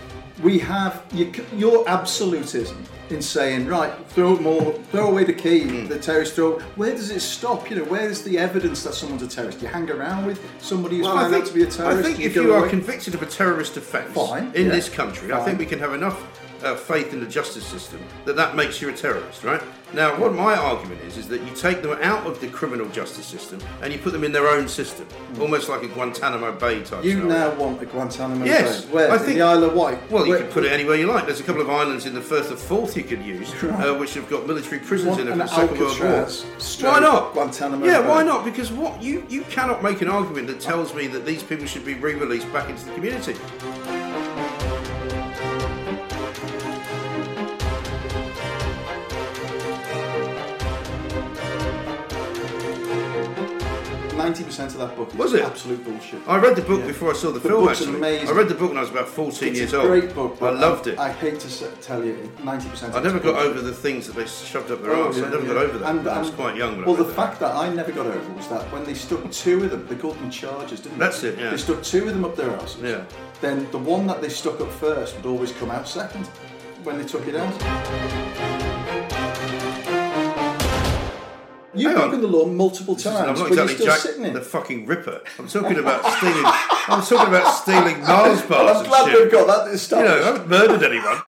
[SPEAKER 2] we have you, c- your absolutism in saying right, throw all, throw away the key,
[SPEAKER 1] Hmm.
[SPEAKER 2] the terrorist throw. Where does it stop? You know, where is the evidence that someone's a terrorist? You hang around with somebody who's
[SPEAKER 1] Well,
[SPEAKER 2] found
[SPEAKER 1] think,
[SPEAKER 2] out to be a terrorist.
[SPEAKER 1] I think
[SPEAKER 2] and
[SPEAKER 1] if you are
[SPEAKER 2] away?
[SPEAKER 1] convicted of a terrorist offence
[SPEAKER 2] Fine,
[SPEAKER 1] in
[SPEAKER 2] yeah.
[SPEAKER 1] this country, I think we can have enough uh, faith in the justice system that that makes you a terrorist, right? Now, what my argument is is that you take them out of the criminal justice system and you put them in their own system, almost like a Guantanamo Bay type.
[SPEAKER 2] You
[SPEAKER 1] scenario.
[SPEAKER 2] now want a Guantanamo
[SPEAKER 1] Yes,
[SPEAKER 2] Bay. Where?
[SPEAKER 1] I
[SPEAKER 2] In
[SPEAKER 1] think-
[SPEAKER 2] the Isle of Wight.
[SPEAKER 1] Well, you
[SPEAKER 2] Where-
[SPEAKER 1] can put it anywhere you like. There's a couple of islands in the Firth of Forth you could use, uh, which have got military prisons
[SPEAKER 2] want
[SPEAKER 1] in them
[SPEAKER 2] an
[SPEAKER 1] from the Second World War. Why not?
[SPEAKER 2] Guantanamo
[SPEAKER 1] yeah,
[SPEAKER 2] Bay.
[SPEAKER 1] why not? Because what you you cannot make an argument that tells me that these people should be re-released back into the community.
[SPEAKER 2] Ninety percent of that book is
[SPEAKER 1] Was it?
[SPEAKER 2] absolute bullshit.
[SPEAKER 1] I read the book
[SPEAKER 2] Yeah.
[SPEAKER 1] before I saw the,
[SPEAKER 2] The
[SPEAKER 1] film.
[SPEAKER 2] book's
[SPEAKER 1] Actually,
[SPEAKER 2] amazing.
[SPEAKER 1] I read the book when I was about 14
[SPEAKER 2] it's
[SPEAKER 1] years
[SPEAKER 2] a
[SPEAKER 1] old.
[SPEAKER 2] great book.
[SPEAKER 1] I loved it.
[SPEAKER 2] I hate to tell you, ninety percent.
[SPEAKER 1] I never got over the things that they shoved up their
[SPEAKER 2] Oh,
[SPEAKER 1] arse. I
[SPEAKER 2] yeah,
[SPEAKER 1] never got over that.
[SPEAKER 2] And-
[SPEAKER 1] I was quite young. When
[SPEAKER 2] Well,
[SPEAKER 1] I
[SPEAKER 2] the
[SPEAKER 1] that.
[SPEAKER 2] fact that I never got over was that when they stuck two of them, they called them charges, didn't they?
[SPEAKER 1] That's it, yeah.
[SPEAKER 2] They stuck two of them up their asses.
[SPEAKER 1] Yeah.
[SPEAKER 2] Then the one that they stuck up first would always come out second when they took it out. You've broken the law multiple times,
[SPEAKER 1] I'm not
[SPEAKER 2] but you're
[SPEAKER 1] exactly
[SPEAKER 2] still
[SPEAKER 1] Jack
[SPEAKER 2] sitting in.
[SPEAKER 1] the fucking Ripper. I'm talking about stealing. I'm talking about stealing Mars bars
[SPEAKER 2] I'm glad
[SPEAKER 1] shit.
[SPEAKER 2] we've got that
[SPEAKER 1] You know, I haven't murdered anyone.